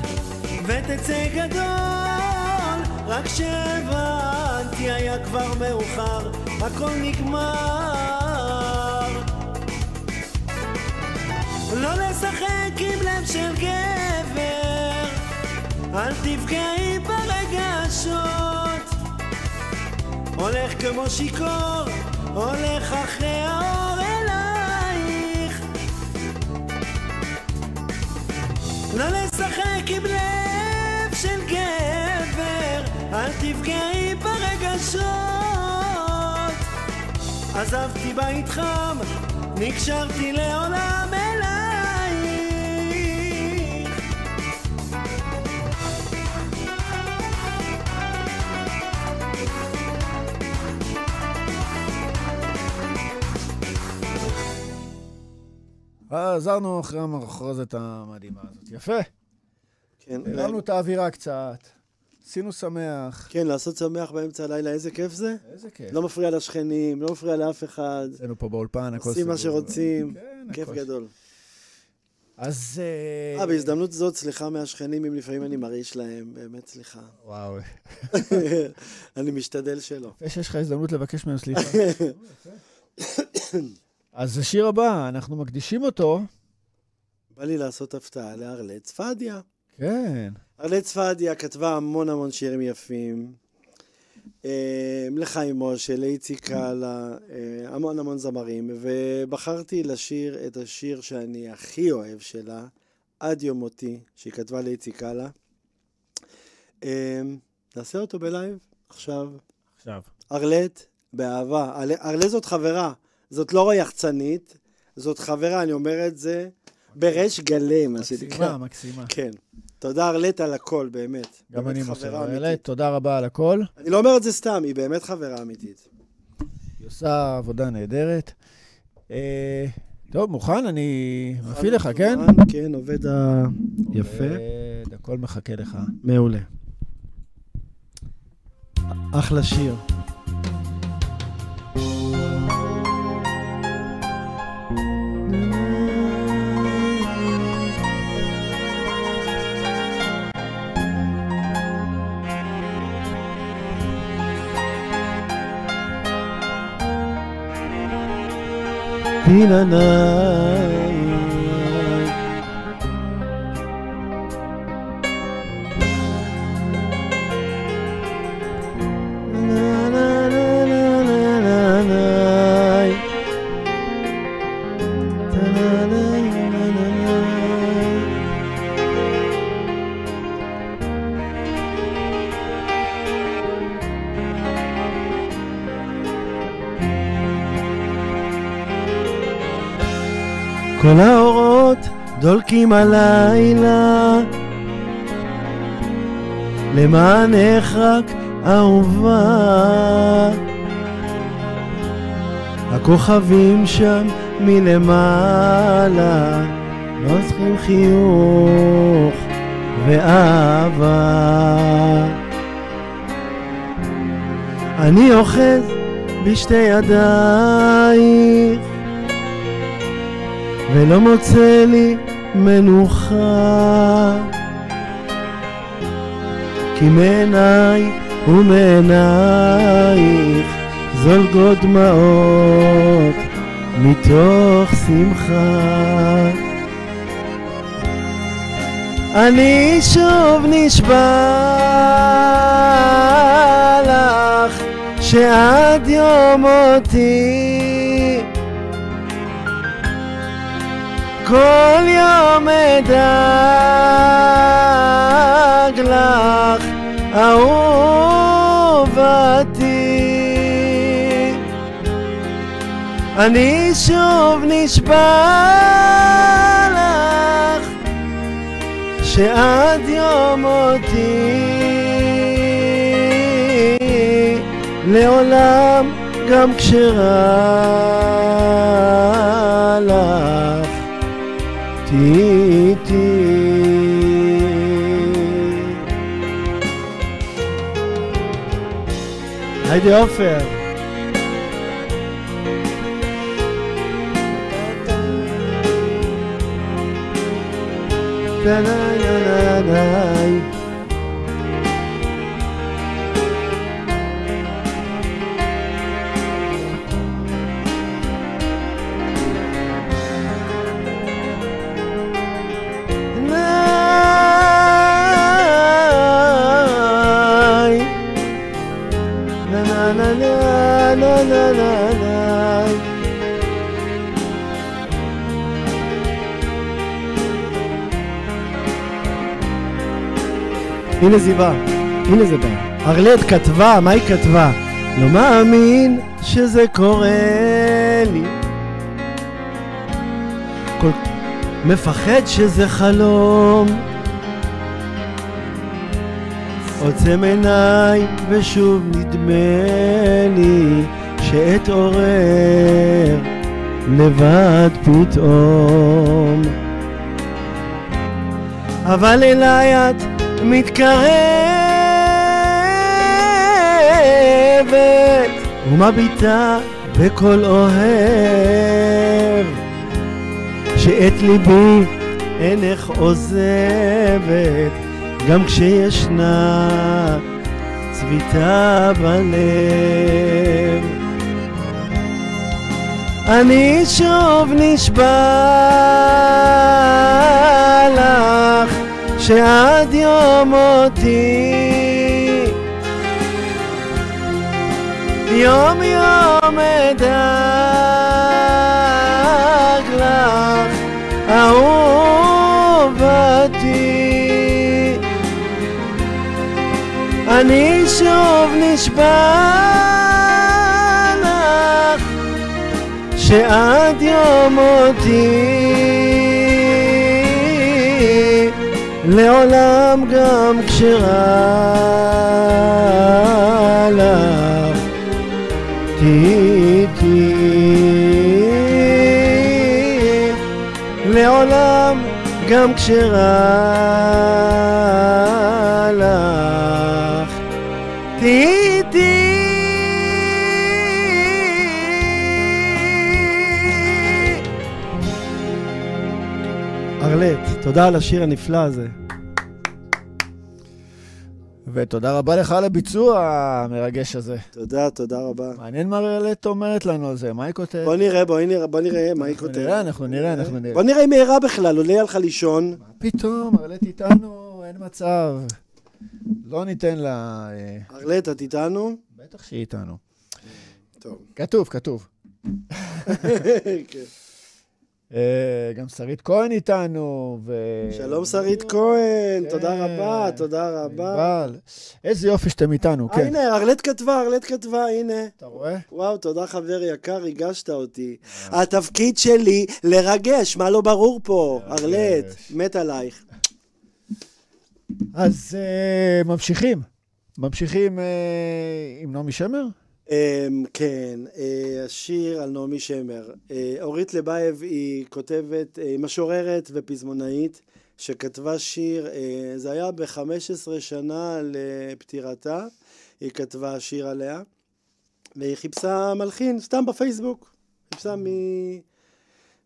ותצא גדול. רק שהבנתי היה כבר מאוחר הכל נגמר. לא לשחק עם לב של גבר אל תפגעי ברגשות. הולך כמו שיכור הולך אחרי האור אלייך. לא לשחק עם לב של גבר אל תפגעי ברגשות עזבתי בית חם, נקשרתי לעולם אלייך. עזרנו אחרי המחרוזת המדהימה הזאת. יפה. כן, הרמנו את האווירה קצת, עשינו שמח. כן, לעשות שמח באמצע הלילה, איזה כיף זה. איזה כיף. לא מפריע לשכנים, לא מפריע לאף אחד. אצלנו פה באולפן, הכל עושים מה סגור. שרוצים. כן, כיף הכל- גדול. אז... אה, אה, בהזדמנות זאת, סליחה מהשכנים אם לפעמים אני מרעיש להם, באמת סליחה. וואו, אני משתדל שלא. שיש לך הזדמנות לבקש מהם סליחה. אז השיר הבא, אנחנו מקדישים אותו. בא לי לעשות הפתעה לארלט צפדיה. כן. ארלט צפדיה כתבה המון המון שירים יפים. אה, לחיים משה, לאיציק קאלה, אה, המון המון זמרים, ובחרתי לשיר את השיר שאני הכי אוהב שלה, עד יום מותי, שהיא כתבה לאיציק קאלה. אה, נעשה אותו בלייב עכשיו. עכשיו. ארלט, באהבה. ארל- ארלט זאת חברה, זאת לא יחצנית, זאת חברה, אני אומר את זה בריש גלי, מה שנקרא. מקסימה, מקסימה. כן. תודה ארלט על הכל, באמת. גם אני מוסר. אלה, תודה רבה על הכל. אני לא אומר את זה סתם, היא באמת חברה אמיתית. היא עושה עבודה נהדרת. אה, טוב, מוכן? אני מפעיל לך, כן? כן, עובד ה... יפה. עובד, הכל מחכה לך. מעולה. אחלה שיר. Dinana דולקים הלילה. למענך רק אהובה. הכוכבים שם מלמעלה לא צריכים חיוך ואהבה. אני אוחז בשתי ידייך ולא מוצא לי מנוחה. כי מעיניי ומעינייך זולגות דמעות מתוך שמחה. אני שוב נשבע לך שעד יום מותי כל יום אדאג לך אהובתי. אני שוב נשבע לך שעד יום מותי לעולם גם כשרע לך Titi. Haydi Ofer. Ben. הנה זה בא, הנה זה בא. ארלט כתבה, מה היא כתבה? לא מאמין שזה קורה לי. כל... מפחד שזה חלום. עוצם עיניים ושוב נדמה לי שאתעורר לבד פתאום. אבל אליי את מתקרבת ומביטה בקול אוהב? שאת ליבי אינך עוזבת גם כשישנה צביטה בלב. אני שוב נשבע לך שעד יום מותי. יום יום אדאג לך אהובתי. אני שוב נשבע לך שעד יום מותי לעולם גם כשרע לך. תהיי איתי לעולם גם כשרע לך. תהיי תודה על השיר הנפלא הזה. ותודה רבה לך על הביצוע המרגש הזה. תודה, תודה רבה. מעניין מה רלט אומרת לנו על זה, מה היא כותבת? בוא נראה, בוא נראה, בוא נראה מה היא אנחנו כותבת. נראה, אנחנו נראה, אנחנו נראה. בוא נראה אם היא ערה בכלל, עולה לך לישון. מה פתאום, ארלט איתנו, אין מצב. לא ניתן לה... אה, ארלט, את איתנו? בטח שהיא איתנו. טוב. כתוב, כתוב. כן. אה, גם שרית כהן איתנו, ו... שלום שרית כהן, כן. תודה רבה, תודה רבה. איזה יופי שאתם איתנו, אה, כן. הנה, ארלט כתבה, ארלט כתבה, הנה. אתה רואה? וואו, תודה חבר יקר, ריגשת אותי. התפקיד שלי לרגש, מה לא ברור פה? ארלט, מת עלייך. אז אה, ממשיכים. ממשיכים אה, עם נעמי שמר? אמ, כן, אה, השיר על נעמי שמר. אה, אורית לבייב היא כותבת, אה, היא משוררת ופזמונאית, שכתבה שיר, זה היה ב-15 שנה לפטירתה, היא כתבה שיר עליה, והיא חיפשה מלחין, סתם בפייסבוק. חיפשה מי...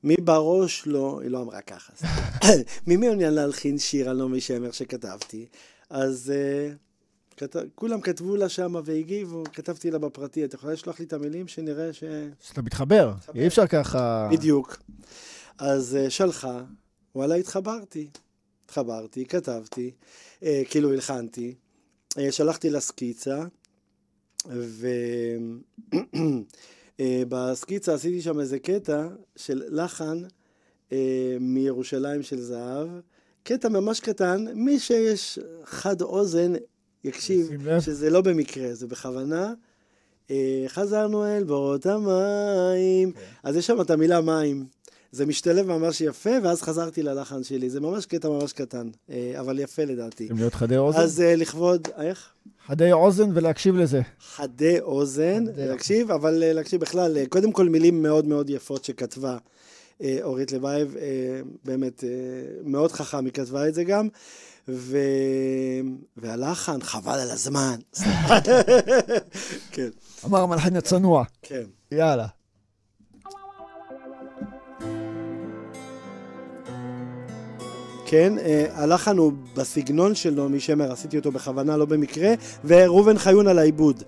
מי בראש לא, היא לא אמרה ככה, סתם. מי מעוניין להלחין שיר על נעמי שמר שכתבתי? אז אה, כת... כולם כתבו לה שם והגיבו, כתבתי לה בפרטי, את יכולה לשלוח לי את המילים שנראה ש... שאתה מתחבר. אי אפשר ככה... בדיוק. אז uh, שלחה, וואלה, התחברתי. התחברתי, כתבתי, uh, כאילו הלחנתי, uh, שלחתי לה סקיצה, ובסקיצה עשיתי שם איזה קטע של לחן מירושלים של זהב, קטע ממש קטן, מי שיש חד אוזן יקשיב. שזה לא במקרה, זה בכוונה. אה, חזרנו אל בורות המים. אז יש שם את המילה מים. זה משתלב ממש יפה, ואז חזרתי ללחן שלי. זה ממש קטע ממש קטן, אה, אבל יפה לדעתי. צריכים להיות חדי אוזן? אז אה, לכבוד, איך? חדי אוזן ולהקשיב לזה. חדי אוזן, חדי. להקשיב, אבל להקשיב בכלל, קודם כל מילים מאוד מאוד יפות שכתבה אורית לבייב, באמת מאוד חכם, היא כתבה את זה גם, ו... והלחן, חבל על הזמן. כן, אמר המלחין הצנוע. כן. יאללה. כן, אה, הלחן הוא בסגנון של נעמי שמר, עשיתי אותו בכוונה, לא במקרה, וראובן חיון על העיבוד.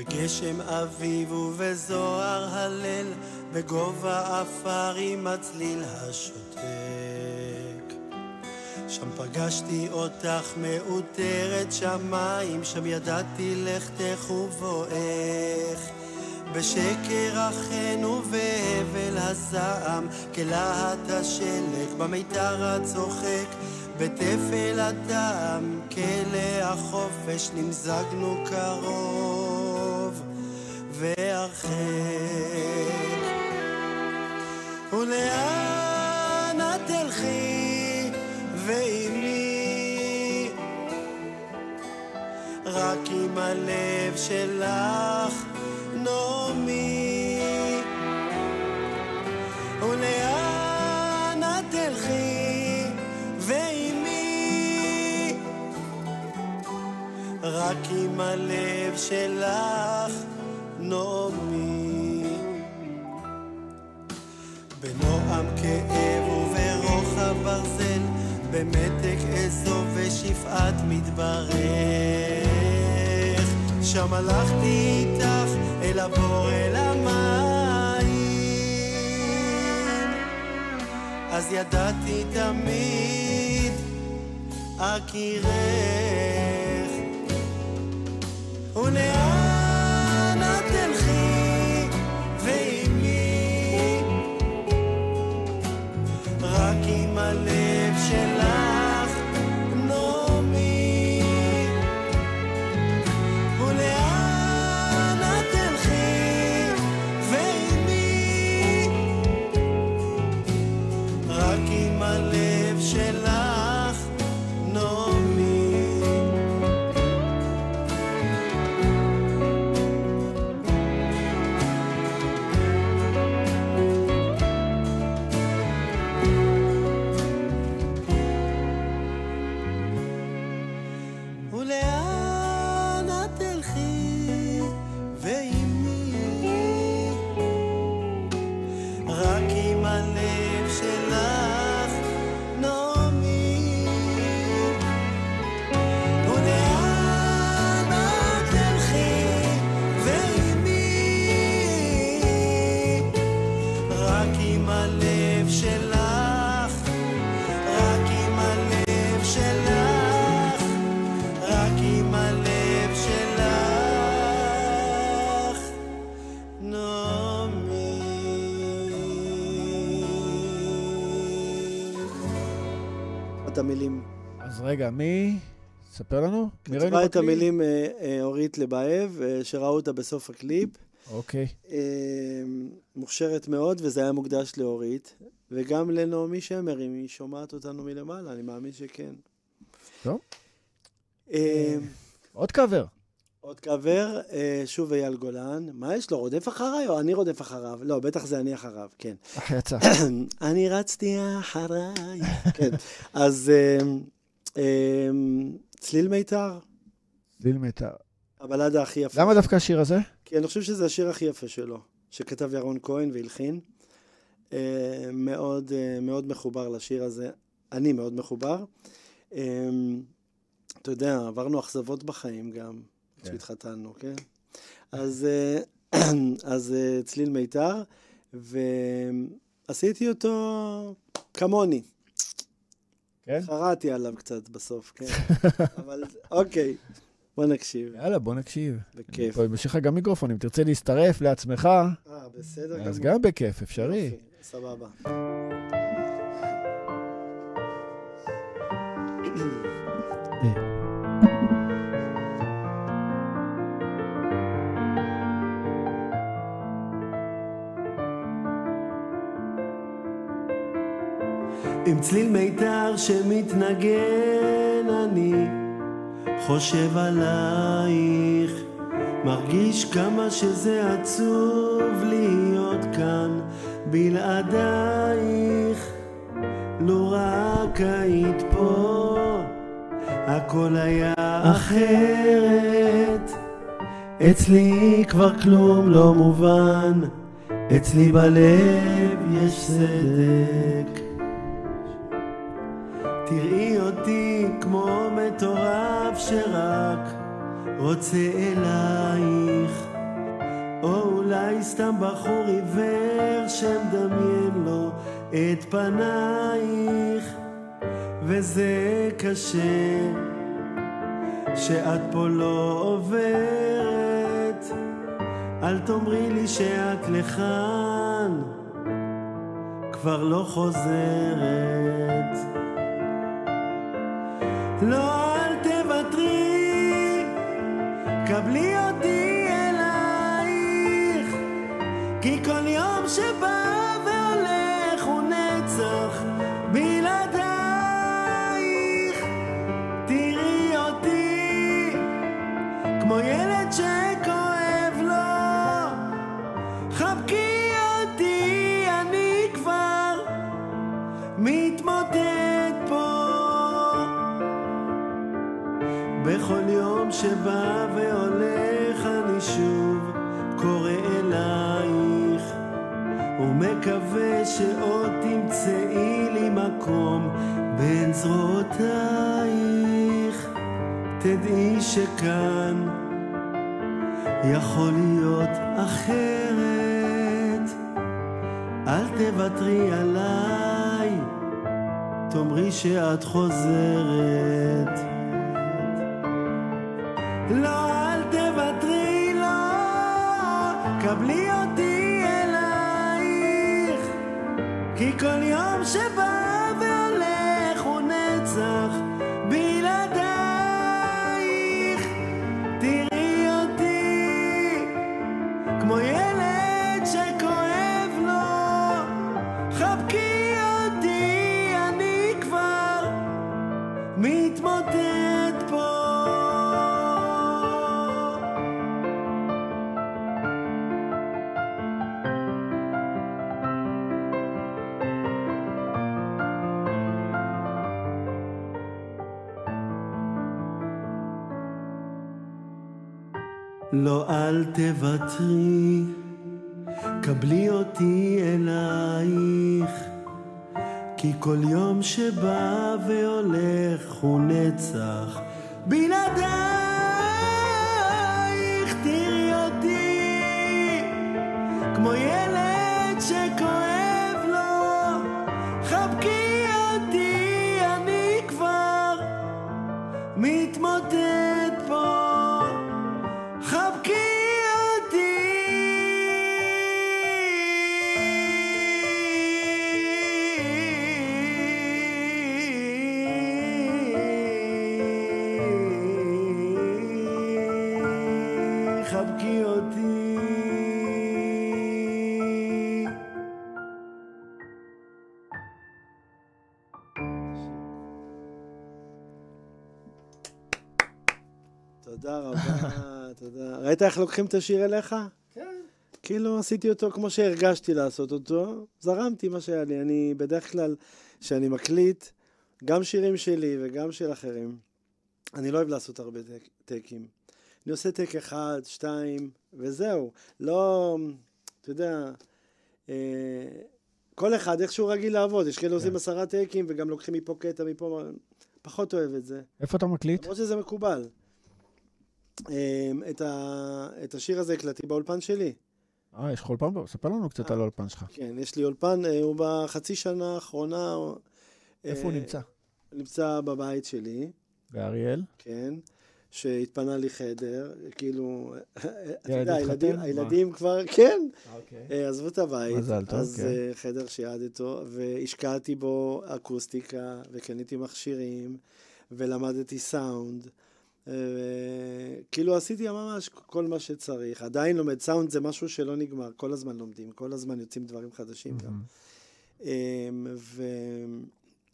בגשם אביב ובזוהר הלל, בגובה עפר עם הצליל השותק. שם פגשתי אותך מעוטרת שמיים, שם ידעתי לכתך ובואך. בשקר החן ובהבל הזעם, כלהט השלג במיתר הצוחק, בתפל הטעם, כלא החופש, נמזגנו קרוב והרחק. ולאן את תלכי ועימי רק עם הלב שלך נעמי. ולאן את תלכי ועימי רק עם הלב שלך נעמי בנועם כאב וברוחב ברזל, במתק אזוב ושפעת מתברך. שם הלכתי איתך אל הבור אל המים, אז ידעתי תמיד אכירך. ולאן רגע, מי? ספר לנו. מי ראינו כתבה את בקליפ? המילים אה, אה, אורית לבאב, אה, שראו אותה בסוף הקליפ. אוקיי. מוכשרת מאוד, וזה היה מוקדש לאורית. וגם לנעמי שמר, אם היא שומעת אותנו מלמעלה, אני מאמין שכן. טוב. עוד קאבר. עוד קאבר, שוב אייל גולן. מה יש לו, רודף אחריי או אני רודף אחריו? לא, בטח זה אני אחריו, כן. אה, יצא. אני רצתי אחריי. כן, אז צליל מיתר, צליל מיתר. הבלדה הכי יפה. למה דווקא השיר הזה? כי אני חושב שזה השיר הכי יפה שלו, שכתב ירון כהן והלחין. אה, מאוד, אה, מאוד מחובר לשיר הזה. אני מאוד מחובר. אה, אתה יודע, עברנו אכזבות בחיים גם, כן. כשהתחתנו, כן? אז, אה, אז צליל מיתר, ועשיתי אותו כמוני. כן? חרעתי עליו קצת בסוף, כן? אבל אוקיי, בוא נקשיב, יאללה, בוא נקשיב. בכיף. טוב, יש לך גם מיקרופון, אם תרצה להצטרף לעצמך, אה, בסדר אז גמור. גם בכיף, אפשרי. סבבה. עם צליל מיתר שמתנגן אני חושב עלייך. מרגיש כמה שזה עצוב להיות כאן בלעדייך. לו רק היית פה הכל היה אחרת. אצלי כבר כלום לא מובן אצלי בלב יש סדק שרק רוצה אלייך. או אולי סתם בחור עיוור שמדמיין לו את פנייך. וזה קשה שאת פה לא עוברת. אל תאמרי לי שאת לכאן כבר לא חוזרת. לא, ומקווה שעוד תמצאי לי מקום בין זרועותייך. תדעי שכאן יכול להיות אחרת. אל תוותרי עליי תאמרי שאת חוזרת לא, אל תוותרי, קבלי אותי אלייך, כי כל יום שבא והולך הוא נצח בלעדייך. תראי אותי כמו ילד ראית איך לוקחים את השיר אליך? כן. כאילו עשיתי אותו כמו שהרגשתי לעשות אותו, זרמתי מה שהיה לי. אני בדרך כלל, כשאני מקליט, גם שירים שלי וגם של אחרים, אני לא אוהב לעשות הרבה טק, טקים. אני עושה טק אחד, שתיים, וזהו. לא, אתה יודע, אה, כל אחד איך שהוא רגיל לעבוד. יש כאלה עושים עשרה טקים וגם לוקחים מפה קטע, מפה... פחות אוהב את זה. איפה אתה מקליט? למרות שזה מקובל. אה, את, ה, את השיר הזה הקלטתי באולפן שלי. אה, יש לך אולפן? ספר לנו קצת אה. על האולפן שלך. כן, יש לי אולפן, אה, הוא בחצי שנה האחרונה... איפה הוא אה, נמצא? נמצא בבית שלי, באריאל? כן, שהתפנה לי חדר, כאילו, אתה יודע, הילדים? הילדים כבר, כן, אוקיי. עזבו את הבית, מזל טוב, אז כן. חדר שיעד איתו, והשקעתי בו אקוסטיקה, וקניתי מכשירים, ולמדתי סאונד. אה, כאילו עשיתי ממש כל מה שצריך. עדיין לומד סאונד זה משהו שלא נגמר, כל הזמן לומדים, כל הזמן יוצאים דברים חדשים גם. אמ, ו...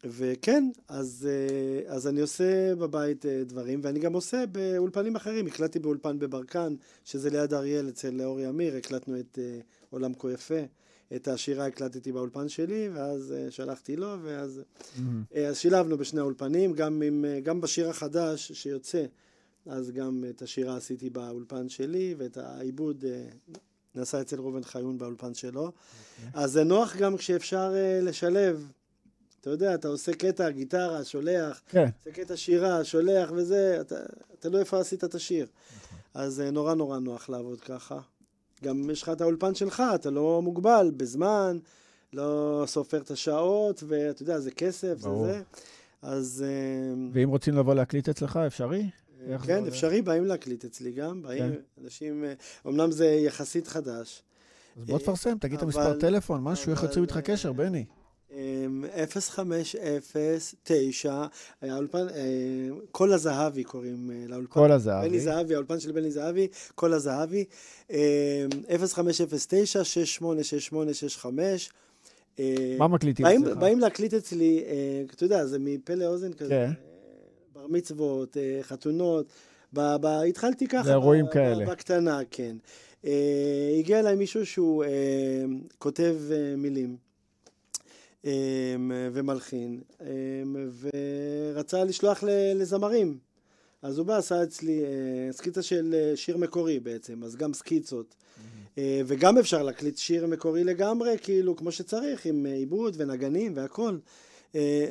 וכן, אז, אה, אז אני עושה בבית אה, דברים, ואני גם עושה באולפנים אחרים. הקלטתי באולפן בברקן, שזה ליד אריאל, אצל אורי אמיר, הקלטנו את עולם כה יפה. את השירה הקלטתי באולפן שלי, ואז שלחתי לו, ואז... אז שילבנו בשני האולפנים, גם, עם, גם בשיר החדש שיוצא, אז גם את השירה עשיתי באולפן שלי, ואת העיבוד אה, נעשה אצל ראובן חיון באולפן שלו. אז זה נוח גם כשאפשר אה, לשלב. אתה יודע, אתה עושה קטע גיטרה, שולח, כן. עושה קטע שירה, שולח וזה, אתה, אתה לא איפה עשית את השיר. אז אה, נורא נורא נוח לעבוד ככה. גם יש לך את האולפן שלך, אתה לא מוגבל בזמן, לא סופר את השעות, ואתה יודע, זה כסף, זה ברור. זה. אז אה, ואם רוצים לבוא להקליט אצלך, אפשרי? זה כן? אפשרי, באים להקליט אצלי גם, באים כן. אנשים, אה, אמנם זה יחסית חדש. אז בוא תפרסם, תגיד את המספר אה, טלפון, משהו, איך יוצאים איתך אה, קשר, בני? אמ, 0509, האולפן, אה, כל הזהבי קוראים אה, לאולפן. כל הזהבי. בני זהבי, האולפן של בני זהבי, כל הזהבי. אמ, 0509-686865. אה, מה מקליטים אצלך? באים להקליט אצלי, אה, אתה יודע, זה מפה לאוזן כזה. כן. בר מצוות, אה, חתונות. ב, ב, התחלתי ככה. לאירועים כאלה. בקטנה, כן. אה, הגיע אליי מישהו שהוא אה, כותב אה, מילים. אה, ומלחין, אה, ורצה לשלוח ל- לזמרים. אז הוא בא, עשה אצלי אה, סקיצה של אה, שיר מקורי בעצם, אז גם סקיצות. אה, וגם אפשר להקליט שיר מקורי לגמרי, כאילו, כמו שצריך, עם אה, עיבוד ונגנים והכל. אה,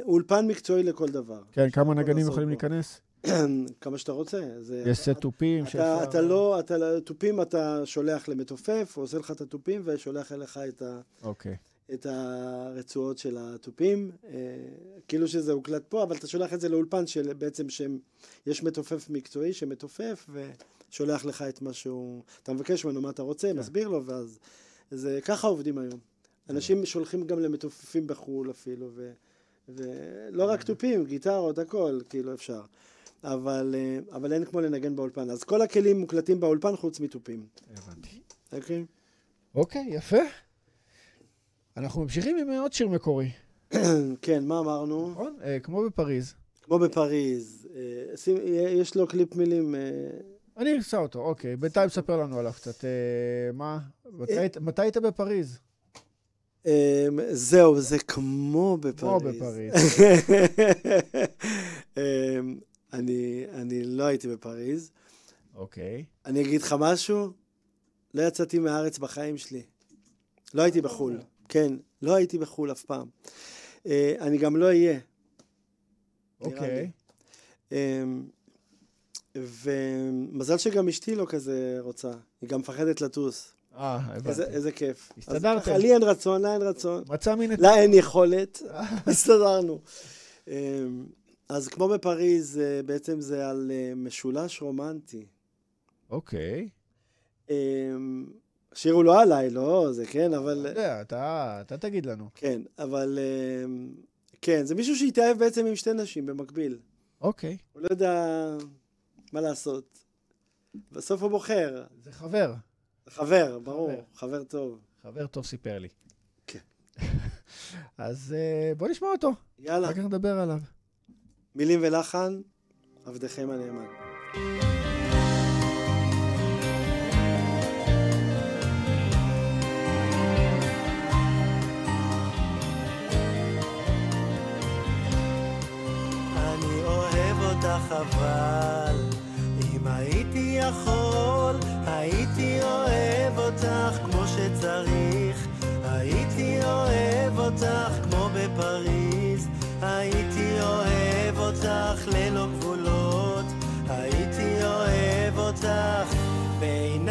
אולפן מקצועי לכל דבר. כן, כמה נגנים לעשות יכולים. להיכנס? כמה שאתה רוצה. זה, יש סט תופים אתה, שאפשר... אתה לא, אתה, לא- תופים אתה שולח למתופף, הוא עושה לך את התופים ושולח אליך את, ה, אוקיי. את הרצועות של התופים. אה, כאילו שזה הוקלט פה, אבל אתה שולח את זה לאולפן שבעצם שהם, יש מתופף מקצועי שמתופף ושולח לך את מה שהוא... אתה מבקש ממנו מה אתה רוצה, כן. מסביר לו, ואז... זה ככה עובדים היום. אנשים שולחים גם למתופפים בחו"ל אפילו, ו, ולא רק תופים, גיטרות, הכל, כאילו אפשר. אבל, אה, אבל אין כמו לנגן באולפן. אז כל הכלים מוקלטים באולפן חוץ מתופים. הבנתי. אוקיי? אוקיי, יפה. אנחנו ממשיכים עם עוד שיר מקורי, כן, מה אמרנו? נכון? אה, כמו בפריז. כמו בפריז. אה, שים, יש לו קליפ מילים. אה, אני אעשה אותו, אוקיי. בינתיים ספר לנו עליו קצת. אה, מה? מתי היית בפריז? אה, זהו, זה כמו בפריז. כמו בפריז. אה, אני, אני לא הייתי בפריז. אוקיי. אני אגיד לך משהו, לא יצאתי מהארץ בחיים שלי. לא הייתי בחו"ל. כן, לא הייתי בחו"ל אף פעם. אה, אני גם לא אהיה. אוקיי. לי. אמ, ומזל שגם אשתי לא כזה רוצה, היא גם מפחדת לטוס. אה, הבנתי. איזה, כיף. הסתדרתם. אז לי אין רצון, לה אין רצון, מצא מין את... לה אין יכולת, הסתדרנו. אמ, אז כמו בפריז, אה, בעצם זה על אה, משולש רומנטי. אוקיי. אמ, השיר הוא לא עליי, לא, זה כן, אתה אבל... יודע, אתה אתה תגיד לנו. כן, אבל... אמ, כן, זה מישהו שהתאהב בעצם עם שתי נשים במקביל. אוקיי. הוא לא יודע מה לעשות. בסוף הוא בוחר. זה חבר. חבר, ברור, חבר. חבר טוב. חבר טוב סיפר לי. כן. אז אה, בוא נשמע אותו, יאללה, אחר כך נדבר עליו. מילים ולחן, עבדכם הנאמן. אני אוהב אותך אבל אם הייתי יכול הייתי אוהב אותך כמו שצריך. הייתי אוהב אותך כמו בפריז. הייתי אוהב אותך ללא גבולות. הייתי אוהב אותך בעיניים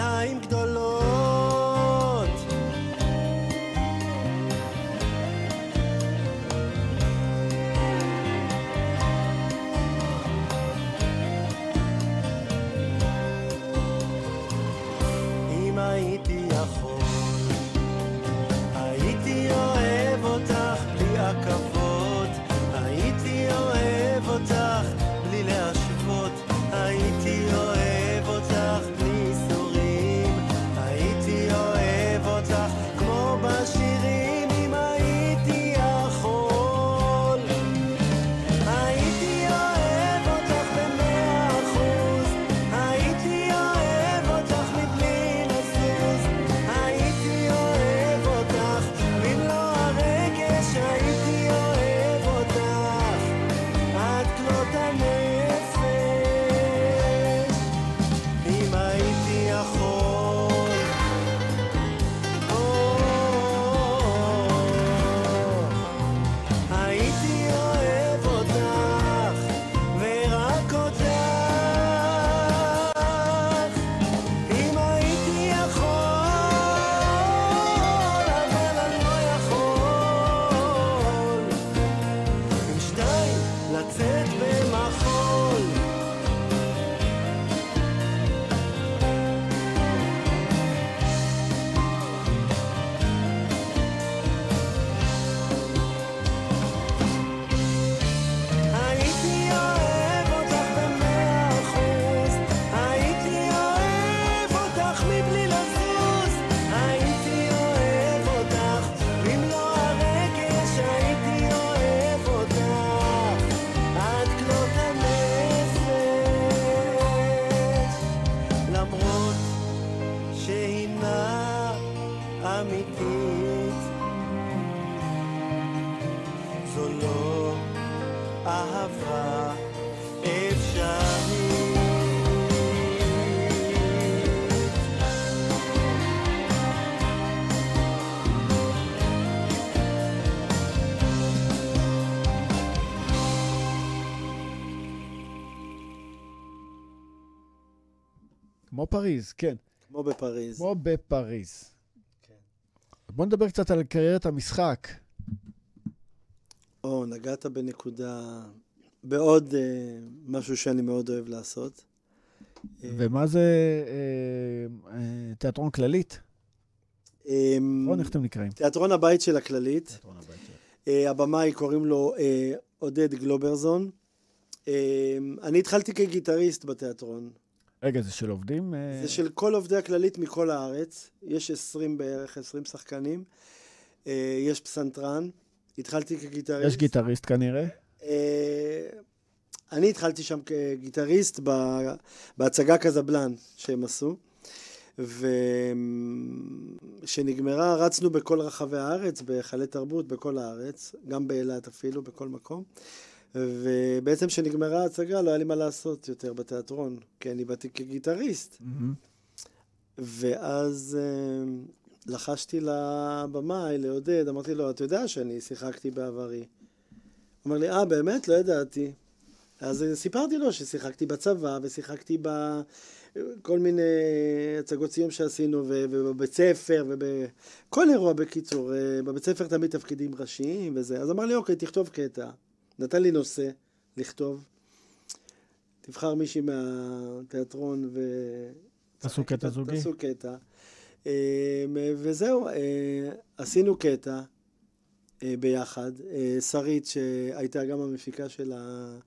כמו פריז, כן. כמו בפריז. כמו בפריז. כן. בוא נדבר קצת על קריירת המשחק. או, נגעת בנקודה, בעוד אה, משהו שאני מאוד אוהב לעשות. אה, ומה זה אה, אה, תיאטרון כללית? אה, נכון, איך אתם נקראים? תיאטרון הבית של הכללית. תיאטרון הבית. אה, הבמאי קוראים לו אה, עודד גלוברזון. אה, אני התחלתי כגיטריסט בתיאטרון. רגע, זה של עובדים? אה, זה של כל עובדי הכללית מכל הארץ. יש 20 בערך, 20 שחקנים. אה, יש פסנתרן. התחלתי כגיטריסט. יש גיטריסט כנראה. אה, אני התחלתי שם כגיטריסט בהצגה קזבלן שהם עשו, וכשנגמרה רצנו בכל רחבי הארץ, בהיכלי תרבות בכל הארץ, גם באילת אפילו, בכל מקום. ובעצם כשנגמרה ההצגה לא היה לי מה לעשות יותר בתיאטרון, כי אני באתי כגיטריסט. מהמם. ואז אה, לחשתי לבמאי, לעודד, אמרתי לו, אתה יודע שאני שיחקתי בעברי. הוא אומר לי, אה, באמת? לא ידעתי. אז סיפרתי לו ששיחקתי בצבא, ושיחקתי בכל מיני הצגות סיום שעשינו, ובבית ספר, ובכל אירוע בקיצור. אה, בבית ספר תמיד תפקידים ראשיים וזה. אז אמר לי, אוקיי, תכתוב קטע. נתן לי נושא לכתוב. תבחר מישהי מהתיאטרון ו... תעשו קטע זוגי. תעשו קטע. אה, וזהו, אה, עשינו קטע אה, ביחד. אה, שרית, שהייתה גם המפיקה של, ה...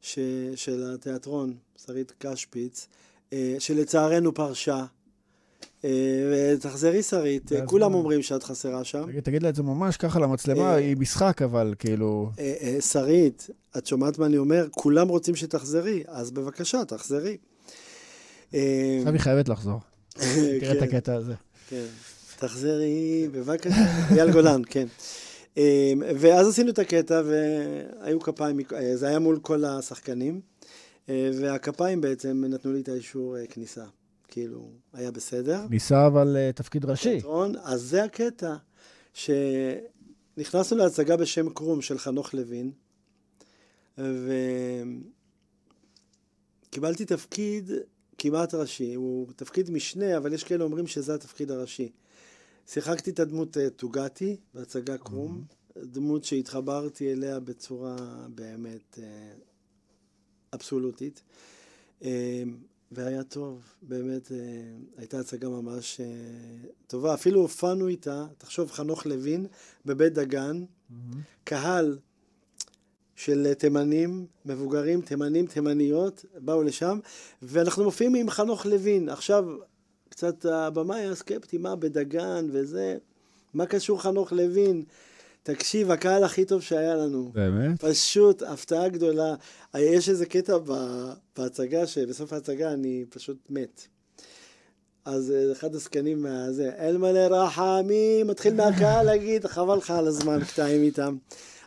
ש... של התיאטרון, שרית קשפיץ, שלצערנו פרשה. אה, תחזרי שרית, כולם? אומרים שאת חסרה שם. תגיד, לה את זה ממש ככה למצלמה, אה, היא משחק, אבל כאילו... אה, שרית, את שומעת מה אני אומר? כולם רוצים שתחזרי, אז בבקשה, תחזרי. עכשיו היא חייבת לחזור. תראה את כן. הקטע הזה. כן. תחזרי, בבקשה. אייל גולן, כן. ואז עשינו את הקטע, והיו כפיים, זה היה מול כל השחקנים, והכפיים בעצם נתנו לי את האישור כניסה. כאילו, היה בסדר. ניסה אבל אה, תפקיד ראשי. תיאטרון, אז זה הקטע, שנכנסנו להצגה בשם קרום של חנוך לוין, וקיבלתי תפקיד כמעט ראשי, הוא תפקיד משנה, אבל יש כאלה אומרים שזה התפקיד הראשי. שיחקתי את הדמות אה, טוגתי בהצגה קרום, דמות שהתחברתי אליה בצורה באמת אה, אבסולוטית. אה, והיה טוב, באמת, אה, הייתה הצגה ממש אה, טובה. אפילו הופענו איתה, תחשוב, חנוך לוין, בבית דגן, קהל של תימנים, מבוגרים, תימנים, תימניות, באו לשם, ואנחנו מופיעים עם חנוך לוין. עכשיו, קצת הבמאי היה סקפטי, מה בדגן וזה, מה קשור חנוך לוין? תקשיב, הקהל הכי טוב שהיה לנו. באמת? פשוט הפתעה גדולה. יש איזה קטע בהצגה, שבסוף ההצגה אני פשוט מת. אז אה, אחד הזקנים מהזה, אל מלא רחמים, מתחיל מהקהל להגיד, חבל לך על הזמן, קטעים איתם.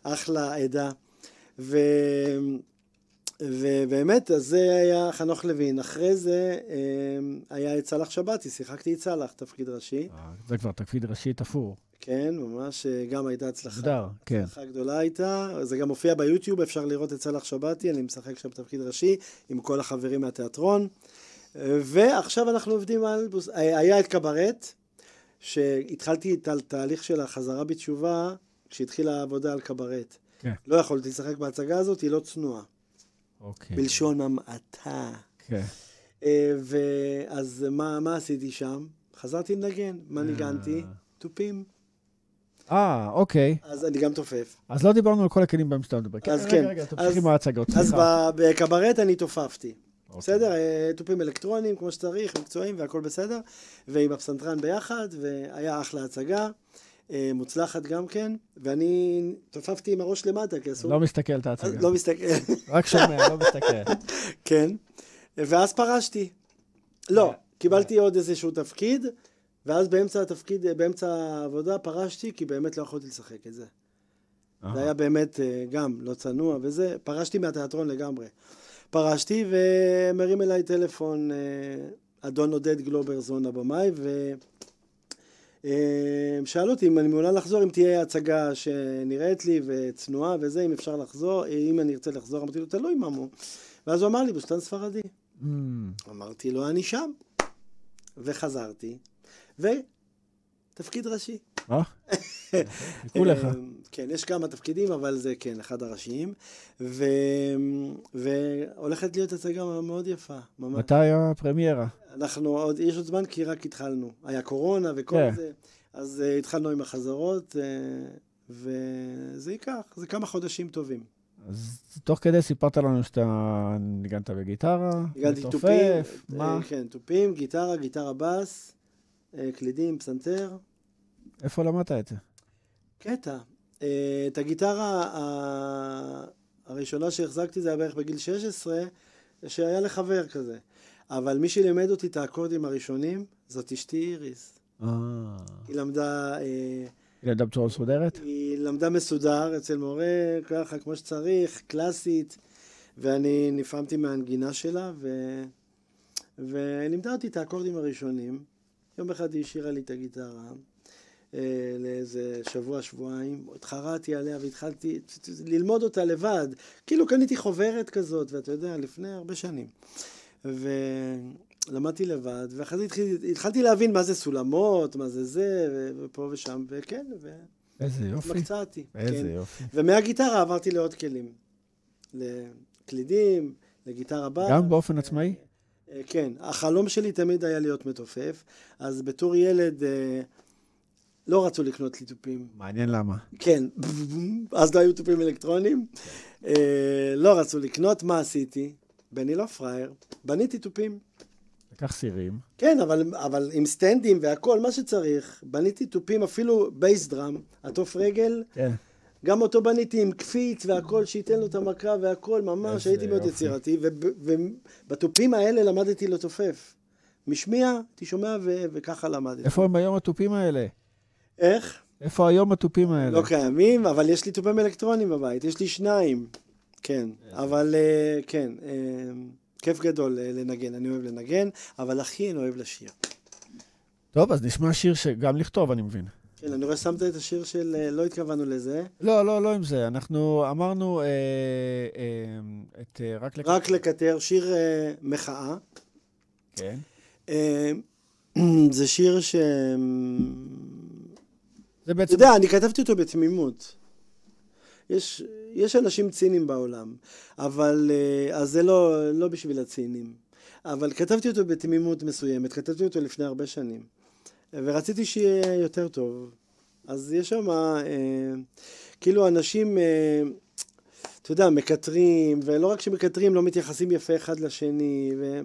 אחלה עדה. ו... ובאמת, אז זה היה חנוך לוין. אחרי זה אה, היה את סאלח שבתי, שיחקתי את סאלח, תפקיד ראשי. אה, זה כבר תפקיד ראשי תפור. כן, ממש אה, גם הייתה הצלחה. מוגדר, כן. הצלחה גדולה הייתה, זה גם מופיע ביוטיוב, אפשר לראות את סאלח שבתי, אני משחק שם תפקיד ראשי עם כל החברים מהתיאטרון. ועכשיו אנחנו עובדים על... בוס- היה את קברט, שהתחלתי את התהליך של החזרה בתשובה, כשהתחילה העבודה על קברט. כן. לא יכולתי לשחק בהצגה הזאת, היא לא צנועה. אוקיי. בלשון המעטה. כן. אה, ואז מה, מה עשיתי שם? חזרתי לנגן. מה ניגנתי? תופים. אה, אוקיי. אז אני גם תופף. אז לא דיברנו על כל הכלים בהם שאתה מדבר. אז רגע, כן. רגע, תמשיך אז- עם ההצגות. אז בקברט אני תופפתי. אוקיי. בסדר? אה, תופים אלקטרוניים כמו שצריך, מקצועיים והכל בסדר. ועם הפסנתרן ביחד, והיה אחלה הצגה. אה, מוצלחת גם כן. ואני תופפתי עם הראש למטה, כי אסור... לא מסתכל את ההצגה. לא מסתכל. רק שומע, לא מסתכל. כן. ואז פרשתי. לא, קיבלתי עוד איזשהו תפקיד, ואז באמצע התפקיד, באמצע העבודה פרשתי, כי באמת לא יכולתי לשחק את זה. זה היה באמת אה, גם לא צנוע וזה, פרשתי מהתיאטרון לגמרי. פרשתי ומרים אליי טלפון אה, אדון עודד גלוברזון הבמאי, ושאל אותי אם אני מעוניין לחזור, אם תהיה הצגה שנראית לי וצנועה וזה, אם אפשר לחזור, אם אני ארצה לחזור, אמרתי לו, תלוי ממו. ואז הוא אמר לי, בוסטן ספרדי. Mm, אמרתי לו, אני שם. וחזרתי, ותפקיד ראשי. חיכו לך. אה, כן, יש כמה תפקידים, אבל זה כן, אחד הראשיים. ו... והולכת להיות הצגה מאוד יפה, ממש. מתי הפרמיירה? אנחנו עוד, יש עוד זמן כי רק התחלנו. היה קורונה וכל כן. זה, אז uh, התחלנו עם החזרות, uh, וזה ייקח, זה כמה חודשים טובים. אז תוך כדי סיפרת לנו שאתה ניגנת בגיטרה, מתופף, תופים, מה? כן, תופים, גיטרה, גיטרה בס, קלידים, פסנתר. איפה למדת את זה? קטע. אה, את הגיטרה הראשונה שהחזקתי זה היה בערך בגיל 16, שהיה לחבר כזה. אבל מי שלימד אותי את האקורדים הראשונים, זאת אשתי איריס. אה. היא למדה, אה, היא למדה בצורה מסודרת? היא למדה מסודר אצל מורה, ככה כמו שצריך, קלאסית, ואני נפעמתי מהנגינה שלה, ו... ולימדה אותי את האקורדים הראשונים. יום אחד היא השאירה לי את הגיטרה. אה, לאיזה שבוע, שבועיים, התחרתי עליה והתחלתי ללמוד אותה לבד. כאילו קניתי חוברת כזאת, ואתה יודע, לפני הרבה שנים. ולמדתי לבד, ואחרי זה התחיל, התחלתי להבין מה זה סולמות, מה זה זה, ו- ופה ושם, וכן, איזה יופי. והתמקצעתי. איזה כן. יופי. ומהגיטרה עברתי לעוד כלים. לקלידים, לגיטרה באה. גם באופן עצמאי? אה, כן, החלום שלי תמיד היה להיות מתופף, אז בתור ילד אה, לא רצו לקנות לי תופים. מעניין למה. כן, אז לא היו תופים אלקטרונים, אה, לא רצו לקנות, מה עשיתי? בני לא פראייר, בניתי תופים. לקח סירים. כן, אבל, אבל עם סטנדים והכל, מה שצריך. בניתי תופים, אפילו בייס דראם, עטוף רגל, כן. גם אותו בניתי עם קפיץ והכל, שייתן לו את המכה והכל, ממש, הייתי מאוד. יצירתי. ובתופים האלה למדתי לתופף. משמיע, הייתי שומע, ו- וככה למדתי. איפה הם היום התופים האלה? איך? איפה היום התופים האלה? לא קיימים, אבל יש לי תופים אלקטרונים בבית, יש לי שניים. כן, אבל אה, כן, אה, כיף גדול אה, לנגן, אני אוהב לנגן, אבל הכי אני אוהב לשיר. טוב, אז נשמע שיר שגם לכתוב, אני מבין. כן, אני רואה שמת את השיר של לא התכוונו לזה, לא, לא, לא עם זה. אנחנו אמרנו אה, אה, את אה, רק לק... רק לקטר, שיר אה, מחאה. כן. אה, זה שיר ש... זה אתה בעצם... יודע, אני כתבתי אותו בתמימות. יש, יש אנשים ציניים בעולם, אבל... אה, אז זה לא, לא בשביל הציניים. אבל כתבתי אותו בתמימות מסוימת, כתבתי אותו לפני הרבה שנים. ורציתי שיהיה יותר טוב. אז יש שם, אה, כאילו אנשים, אה, אתה יודע, מקטרים, ולא רק שמקטרים, לא מתייחסים יפה אחד לשני. ו...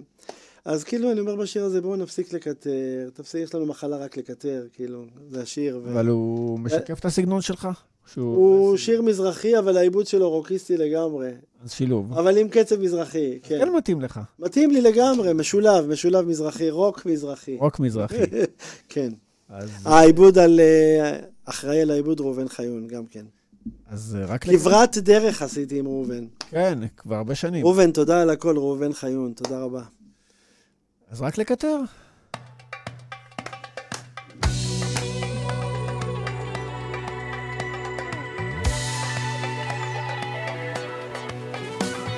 אז כאילו, אני אומר בשיר הזה, בואו נפסיק לקטר, תפסיק, יש לנו מחלה רק לקטר, כאילו, זה השיר. ו... אבל הוא משקף את הסגנון שלך? שהוא... הוא שיר מזרחי, אבל העיבוד שלו רוקיסטי לגמרי. אז שילוב. אבל עם קצב מזרחי, כן. כן מתאים לך. מתאים לי לגמרי, משולב, משולב מזרחי, רוק מזרחי. רוק מזרחי. כן. אז- העיבוד על... אה, אחראי על העיבוד ראובן חיון, גם כן. אז אה, רק... כברת דרך עשיתי עם ראובן. כן, כבר הרבה שנים. ראובן, תודה על הכל, ראובן חיון, תודה רבה. אז רק לקטר.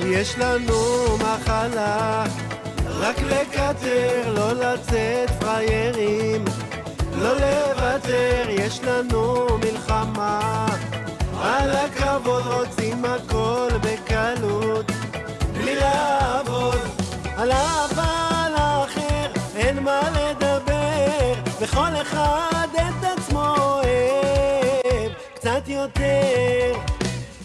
יש לנו מחלה, רק לקטר, לא לצאת פריירים, לא לוותר, יש לנו מלחמה. על הכבוד רוצים הכל בקלות, בלי לעבוד. על אהבה אין מה לדבר, וכל אחד את עצמו אוהב קצת יותר.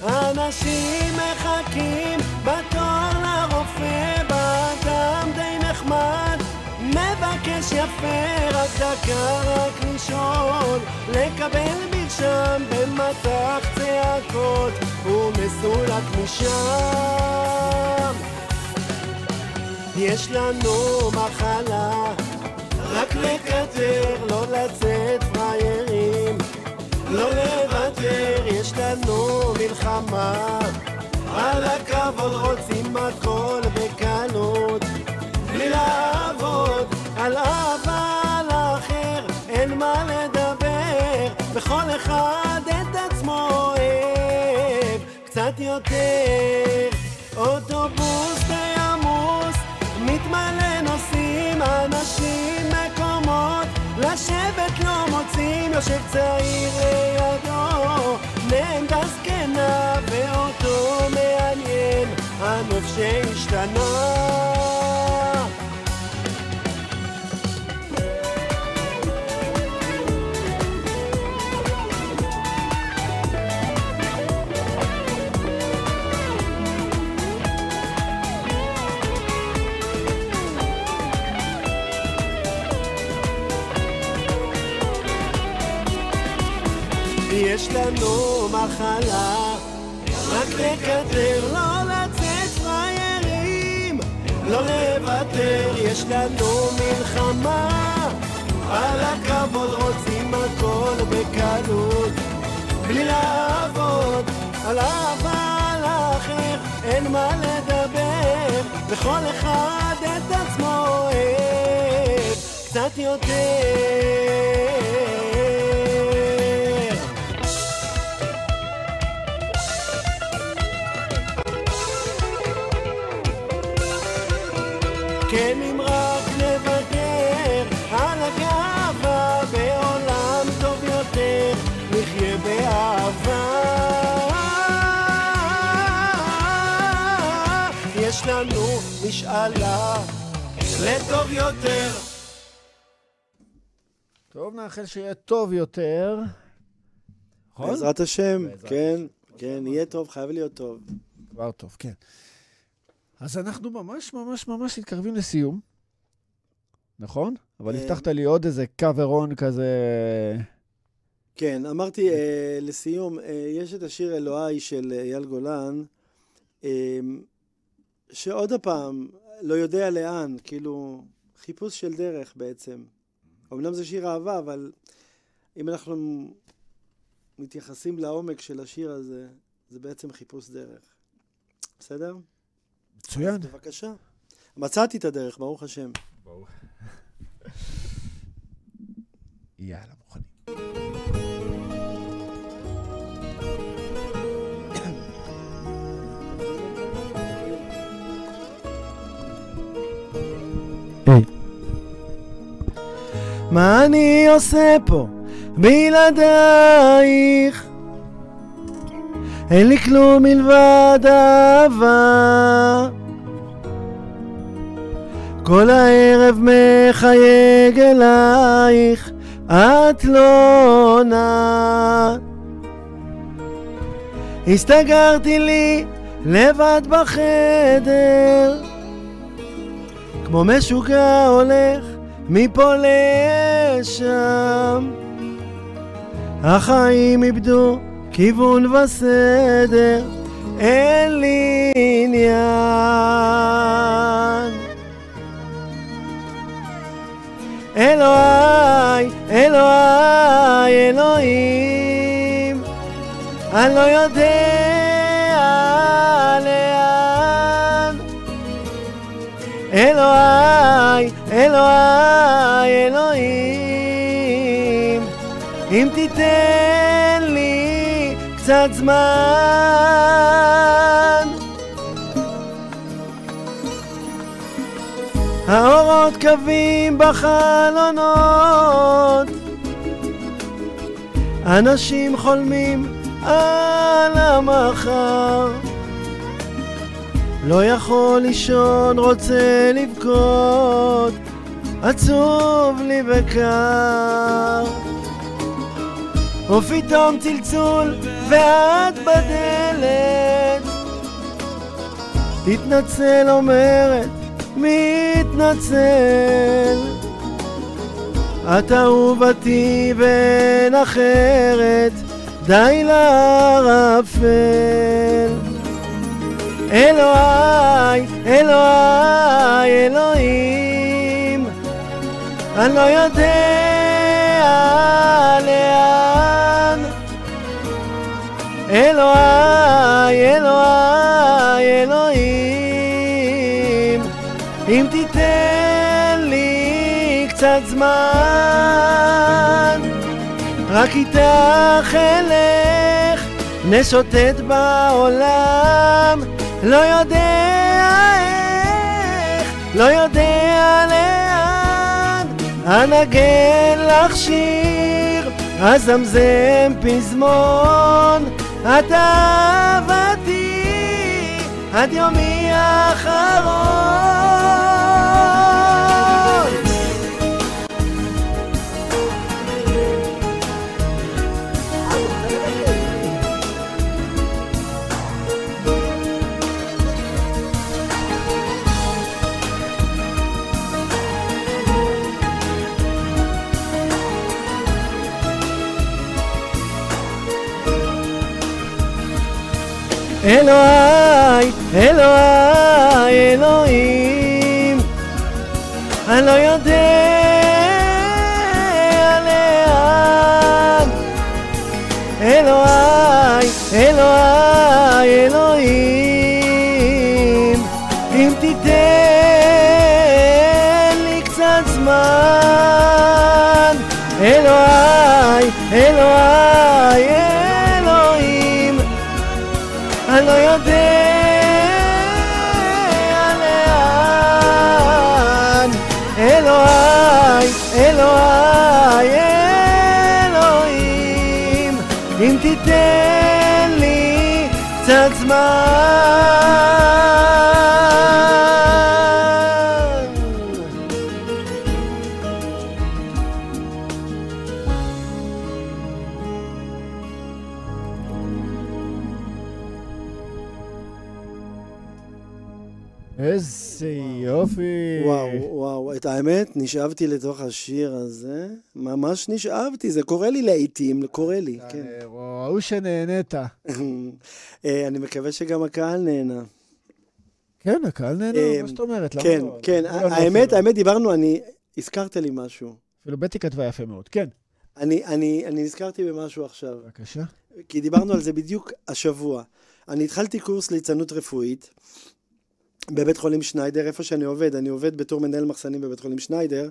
אנשים מחכים בתור לרופא, באדם די נחמד, מבקש יפה, רק דקה, רק לשאול, לקבל מרשם במטח צעקות, ומסולק משם. יש לנו מחלה, רק לקטר, לא לצאת פריירים, לא לוותר, יש לנו מלחמה. על הכבוד רוצים הכל בקלות, בלי לעבוד על אהבה לאחר, אין מה לדבר, וכל אחד את עצמו אוהב קצת יותר. אוטובוס די עמוס, מתמלא נוסעים, אנשים, לשבת לא מוצאים, יושב צעיר לידו, נעמדה זקנה, ואותו מעניין, הנוף שהשתנה. יש לנו מחלה, רק לקטר, לא לצאת פריירים, לא לוותר, יש לנו מלחמה, על הכבוד רוצים הכל בקלות, בלי לעבוד, על אהבה לאחר, אין מה לדבר, וכל אחד את עצמו אוהב, קצת יותר. משאלה לטוב יותר טוב, נאחל שיהיה טוב יותר. נכון? בעזרת השם, בעזרת כן, כן, יהיה טוב, חייב להיות טוב. כבר טוב, כן. אז אנחנו ממש ממש ממש מתקרבים לסיום. נכון? אבל אה, הבטחת לי עוד איזה קאברון כזה... כן, אמרתי אה, לסיום, אה, יש את השיר אלוהי של אה, אייל גולן, שעוד הפעם, לא יודע לאן, כאילו, חיפוש של דרך בעצם. אמנם זה שיר אהבה, אבל אם אנחנו מתייחסים לעומק של השיר הזה, זה בעצם חיפוש דרך. בסדר? מצוין. אז בבקשה. מצאתי את הדרך, ברוך השם. יאללה, מוכנים. מה אני עושה פה בלעדייך? אין לי כלום מלבד אהבה. כל הערב מחייג אלייך, את לא עונה. הסתגרתי לי לבד בחדר, כמו משוגע הולך מפה לשם. החיים איבדו כיוון וסדר, אין לי עניין. אלוהי, אלוהי, אלוהים, אני לא יודע אלוהי, אלוהי, אלוהים, אם תיתן לי קצת זמן. האורות קווים בחלונות, אנשים חולמים על המחר. לא יכול לישון, רוצה לבכות, עצוב לי וקר. ופתאום צלצול ואת בדלת, תתנצל אומרת, מתנצל. את אהובתי ואין אחרת, די לערפל. אלוהי, אלוהי, אלוהים, אני לא יודע לאן. אלוהי, אלוהי, אלוהים, אם תיתן לי קצת זמן, רק איתך אלך, נשוטט בעולם, לא יודע איך, לא יודע לאן, אנגן לך שיר, אזמזם פזמון, את אהבתי עד יומי האחרון. אלוהי, נשאבתי לתוך השיר הזה, ממש נשאבתי, זה קורה לי לעיתים, קורה לי, כן. ראו שנהנית. אה, אני מקווה שגם הקהל נהנה. כן, הקהל נהנה, אה, מה זאת אומרת? למה כן, לא? כן, לא האמת? האמת, דיברנו, אני, הזכרת לי משהו. אפילו בטי כתבה יפה מאוד. כן, אני, אני, אני נזכרתי במשהו עכשיו, בבקשה. כי דיברנו על זה בדיוק השבוע. אני התחלתי קורס ליצנות רפואית בבית חולים שניידר, איפה שאני עובד. אני עובד בתור מנהל מחסנים בבית חולים שניידר,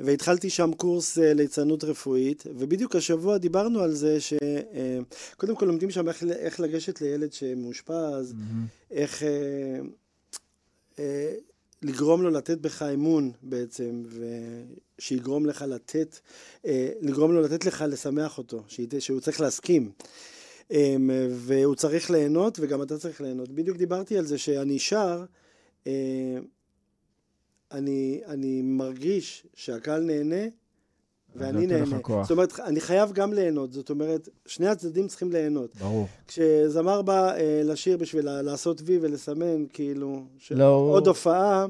והתחלתי שם קורס אה, ליצנות רפואית, ובדיוק השבוע דיברנו על זה שקודם כל לומדים שם איך, איך לגשת לילד שמאושפז, איך אה, אה, לגרום לו לתת בך אמון בעצם, ושיגרום לך לתת, אה, לגרום לו לתת לך לשמח אותו, שית- שהוא צריך להסכים. אה, והוא צריך ליהנות, וגם אתה צריך ליהנות. בדיוק דיברתי על זה שאני שר, אה, אני, אני מרגיש שהקהל נהנה, ואני נהנה. זאת אומרת, אני חייב גם ליהנות. זאת אומרת, שני הצדדים צריכים ליהנות. ברור. כשזמר בא אה, לשיר בשביל לעשות וי ולסמן, כאילו, לא, עוד הופעה,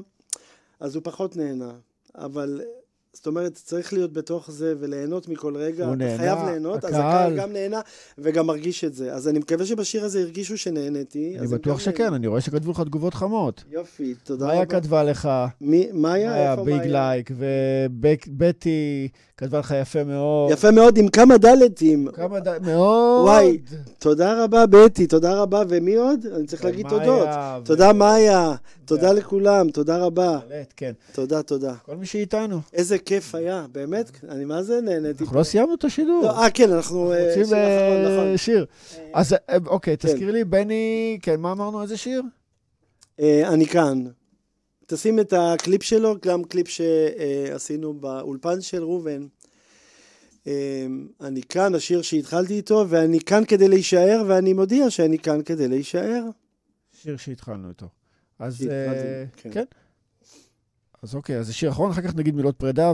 אז הוא פחות נהנה. אבל, אה, זאת אומרת, צריך להיות בתוך זה וליהנות מכל רגע. הוא נהנה, חייב ליהנות, אז הקהל- הקהל גם נהנה וגם מרגיש את זה. אז אני מקווה שבשיר הזה הרגישו שנהניתי. אני בטוח שכן, נהנו. אני רואה שכתבו לך תגובות חמות. יופי, תודה מאיה רבה. כתבה לך, מי- מאיה? מאיה איפה ביג מאיה? לייק, ובטי כתבה לך יפה מאוד. יפה מאוד, עם כמה דלתים. כמה ד... מאוד. וואי, תודה רבה, בטי, תודה רבה. ומי עוד? אני צריך להגיד תודות. ו- תודה, מאיה. תודה לכולם, תודה רבה. כן. תודה, תודה. כל מי שאיתנו. איזה כיף היה, באמת, אני מה זה נהניתי. אנחנו לא סיימנו את השידור. לא, אה, כן, אנחנו... אה, רוצים שיר אה, נכון. אז אה, אוקיי, כן. תזכיר לי, בני, כן, מה אמרנו? איזה שיר? אני כאן. תשים את הקליפ שלו, גם קליפ שעשינו באולפן של ראובן. אני כאן, השיר שהתחלתי איתו, ואני כאן כדי להישאר, ואני מודיע שאני כאן כדי להישאר. שיר שהתחלנו איתו. אז אה, כן. אז אוקיי, אז זה שיר אחרון, אחר כך נגיד מילות פרידה,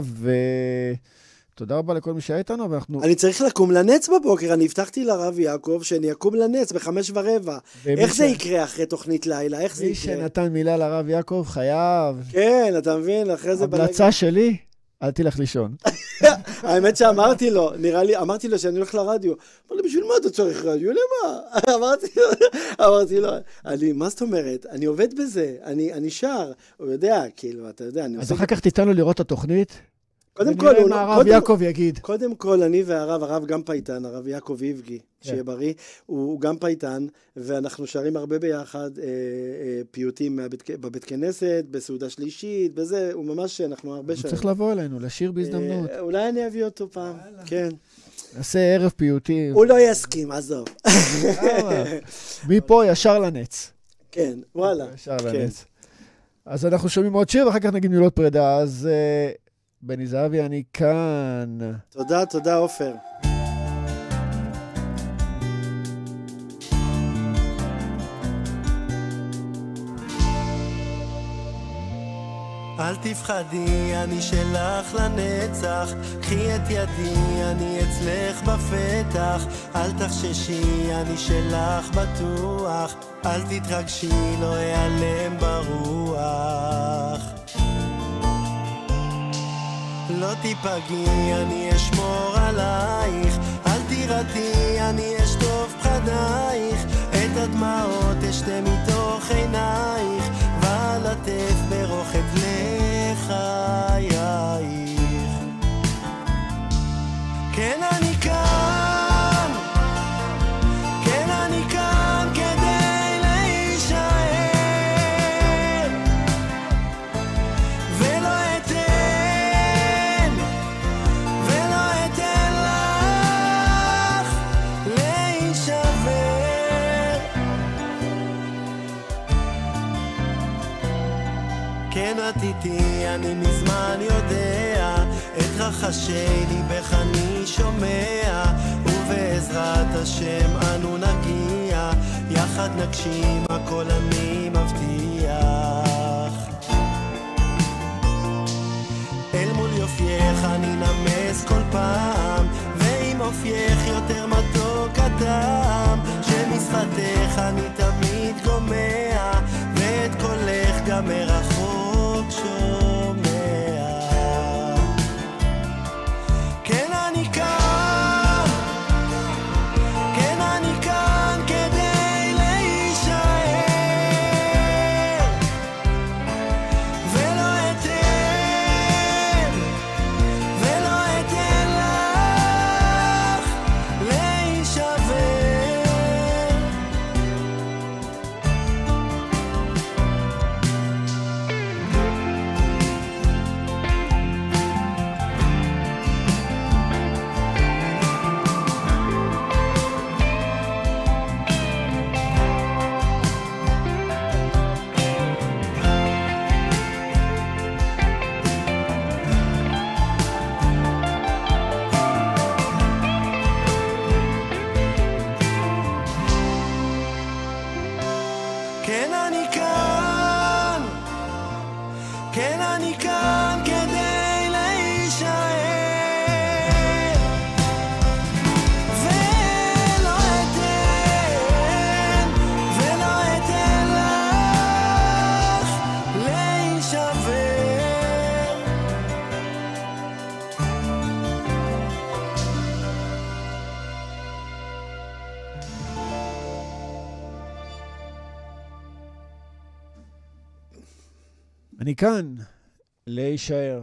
ותודה רבה לכל מי שהיה איתנו, ואנחנו... אני צריך לקום לנץ בבוקר, אני הבטחתי לרב יעקב שאני אקום לנץ בחמש ורבע. איך ש- זה יקרה אחרי תוכנית לילה? איך זה מי יקרה? שנתן מילה לרב יעקב חייב. כן, אתה מבין? אחרי זה. המלצה שלי, אל תלך לישון. האמת שאמרתי לו, נראה לי, אמרתי לו שאני הולך לרדיו. אמר לי, בשביל מה אתה צריך רדיו? למה? אמרתי לו, אמרתי לו, אני, מה זאת אומרת? אני עובד בזה, אני, אני שר. הוא יודע, כאילו, אתה יודע, אני אז. אחר כך תיתן לו לראות את התוכנית, קודם כל, ונראה הוא מה לא- הרב יעקב יגיד. קודם כל, אני והרב, הרב גם פייטן, הרב יעקב איבגי. שיהיה בריא, הוא, הוא גם פייטן, ואנחנו שרים הרבה ביחד אה, אה, פיוטים מהבית, בבית כנסת, בסעודה שלישית, בזה, הוא ממש, אנחנו הרבה הוא שרים. צריך לבוא אלינו, לשיר בהזדמנות. אה, אולי אני אביא אותו פעם, כן. נעשה ערב פיוטים. הוא לא יסכים, עזוב. מפה ישר לנץ. כן, וואלה. ישר כן. לנץ. אז אנחנו שומעים עוד שיר, ואחר כך נגיד מילות פרידה. אז אה, בני זהבי, אני כאן. תודה, תודה, עופר. אל תפחדי, אני שלך לנצח. קחי את ידי, אני אצלך בפתח. אל תחששי, אני שלך בטוח. אל תתרגשי, לא אעלם ברוח. לא תיפגעי, אני אשמור עלייך. אל תירתעי, אני אשטוף פחדייך. את הדמעות אשתה מתוך עינייך, ואלטף ברוך את לחייך. כן, את איתי, אני מזמן יודע, את רחשי ליבך אני שומע, ובעזרת השם אנו נגיע, יחד נגשים הכל אני מבטיח. אל מול יופייך אני נמס כל פעם, ועם אופייך יותר מתוק הטעם, שמשפתך אני תמיד גומע, ואת קולך גם מרחוק שומע. אני כאן להישאר.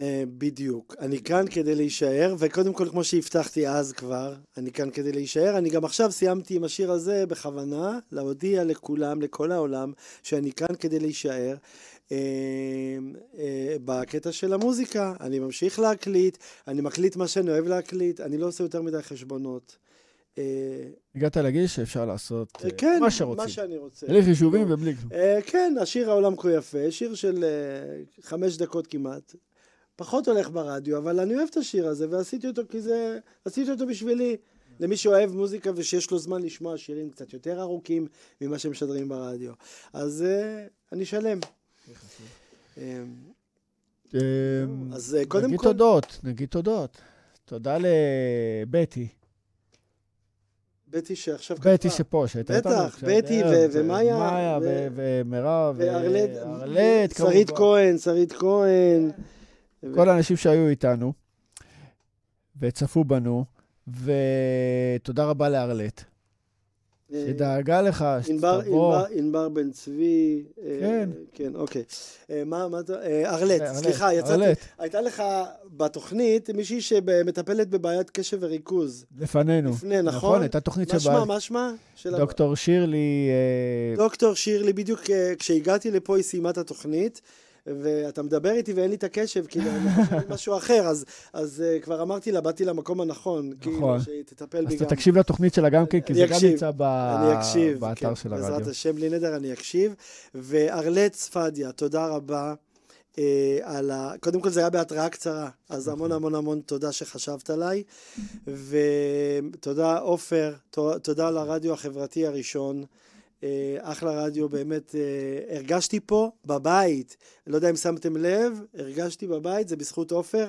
אה, בדיוק. אני כאן כדי להישאר, וקודם כל, כמו שהבטחתי אז כבר, אני כאן כדי להישאר. אני גם עכשיו סיימתי עם השיר הזה בכוונה, להודיע לכולם, לכל העולם, שאני כאן כדי להישאר. אה, אה, בקטע של המוזיקה, אני ממשיך להקליט, אני מקליט מה שאני אוהב להקליט, אני לא עושה יותר מדי חשבונות. אה, הגעת לגיל שאפשר לעשות אה, כן, מה שרוצים. מה שאני רוצה. בלי חישובים ובלי כלום. אה, כן, השיר העולם כה יפה, שיר של אה, חמש דקות כמעט. פחות הולך ברדיו, אבל אני אוהב את השיר הזה, ועשיתי אותו כי זה... עשיתי אותו בשבילי. למי שאוהב מוזיקה ושיש לו זמן לשמוע שירים קצת יותר ארוכים ממה שמשדרים ברדיו. אז אה, אני שלם. אה, אה, אז אה, קודם נגיד כל... תודות, נגיד תודות. תודה לבטי, בטי שעכשיו כתבה. בטי שפה, שהייתה איתנו. בטח, בטי ו- ומאיה, מאיה ומירב, וארלט, וארלט, שרית כמובן. כהן, שרית כהן. כל האנשים שהיו איתנו וצפו בנו, ותודה רבה לארלט, שדאגה לך שתבוא. ענבר, ענבר בן צבי. אה, כן. כן, אוקיי. אה, מה, מה אתה... אה, ארלט, סליחה, יצאתי. ארלט. הייתה לך בתוכנית מישהי שמטפלת בבעיית קשב וריכוז. לפנינו. לפני, נכון? הייתה תוכנית מה שבה שמה, מה שמה? דוקטור שירלי, דוקטור שירלי, בדיוק כשהגעתי לפה היא סיימה את התוכנית. ואתה מדבר איתי ואין לי את הקשב, כאילו, אני חושב משהו אחר, אז, אז uh, כבר אמרתי לה, באתי למקום הנכון, כאילו, נכון. שהיא תטפל בי אז גם. אתה תקשיב לתוכנית שלה גם כן, כי זה גם אקשיב. נמצא ב- אני אקשיב, באתר כן, של בעזרת הרדיו. השם, בלי נדר, אני אקשיב. וארלט ספדיה, תודה רבה. אה, על ה... קודם כל זה היה בהתראה קצרה, אז נכון. המון המון המון תודה שחשבת עליי. ותודה עופר, תודה לרדיו החברתי הראשון. אה, אחלה רדיו, באמת אה, הרגשתי פה בבית. לא יודע אם שמתם לב, הרגשתי בבית, זה בזכות עופר.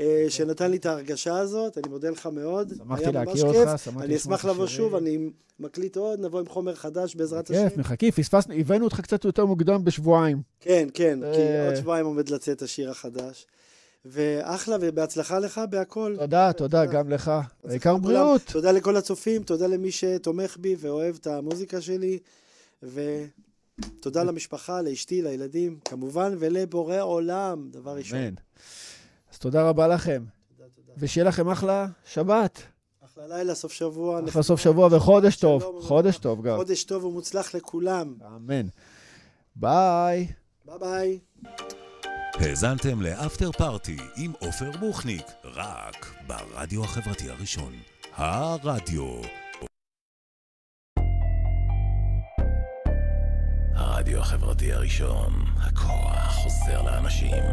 אה, שנתן לי את ההרגשה הזאת, אני מודה לך מאוד. שמחתי להכיר. אותך, שמחתי אני לשמוע אשמח את לבוא השירים. שוב, אני מקליט עוד, נבוא עם חומר חדש בעזרת השם. כיף, מחכים, פספסנו, הבאנו אותך קצת יותר מוקדם בשבועיים. כן, כן, כי. עוד שבועיים עומד לצאת השיר החדש. ואחלה, ובהצלחה לך בהכל. תודה, תודה, גם לך. העיקר בריאות. תודה לכל הצופים, תודה למי שתומך בי ואוהב את המוזיקה שלי, ותודה למשפחה, לאשתי, לילדים, כמובן, ולבורא עולם, דבר ראשון. אמן. אז תודה רבה לכם, תודה, תודה. ושיהיה לכם אחלה שבת. אחלה לילה, סוף שבוע. אחלה. סוף שבוע וחודש טוב. חודש טוב גם. חודש טוב ומוצלח לכולם. אמן. ביי. ביי ביי. האזנתם ל After Party עם עופר בוחניק, רק ברדיו החברתי הראשון. הרדיו. הרדיו החברתי הראשון, הכוח חוזר לאנשים.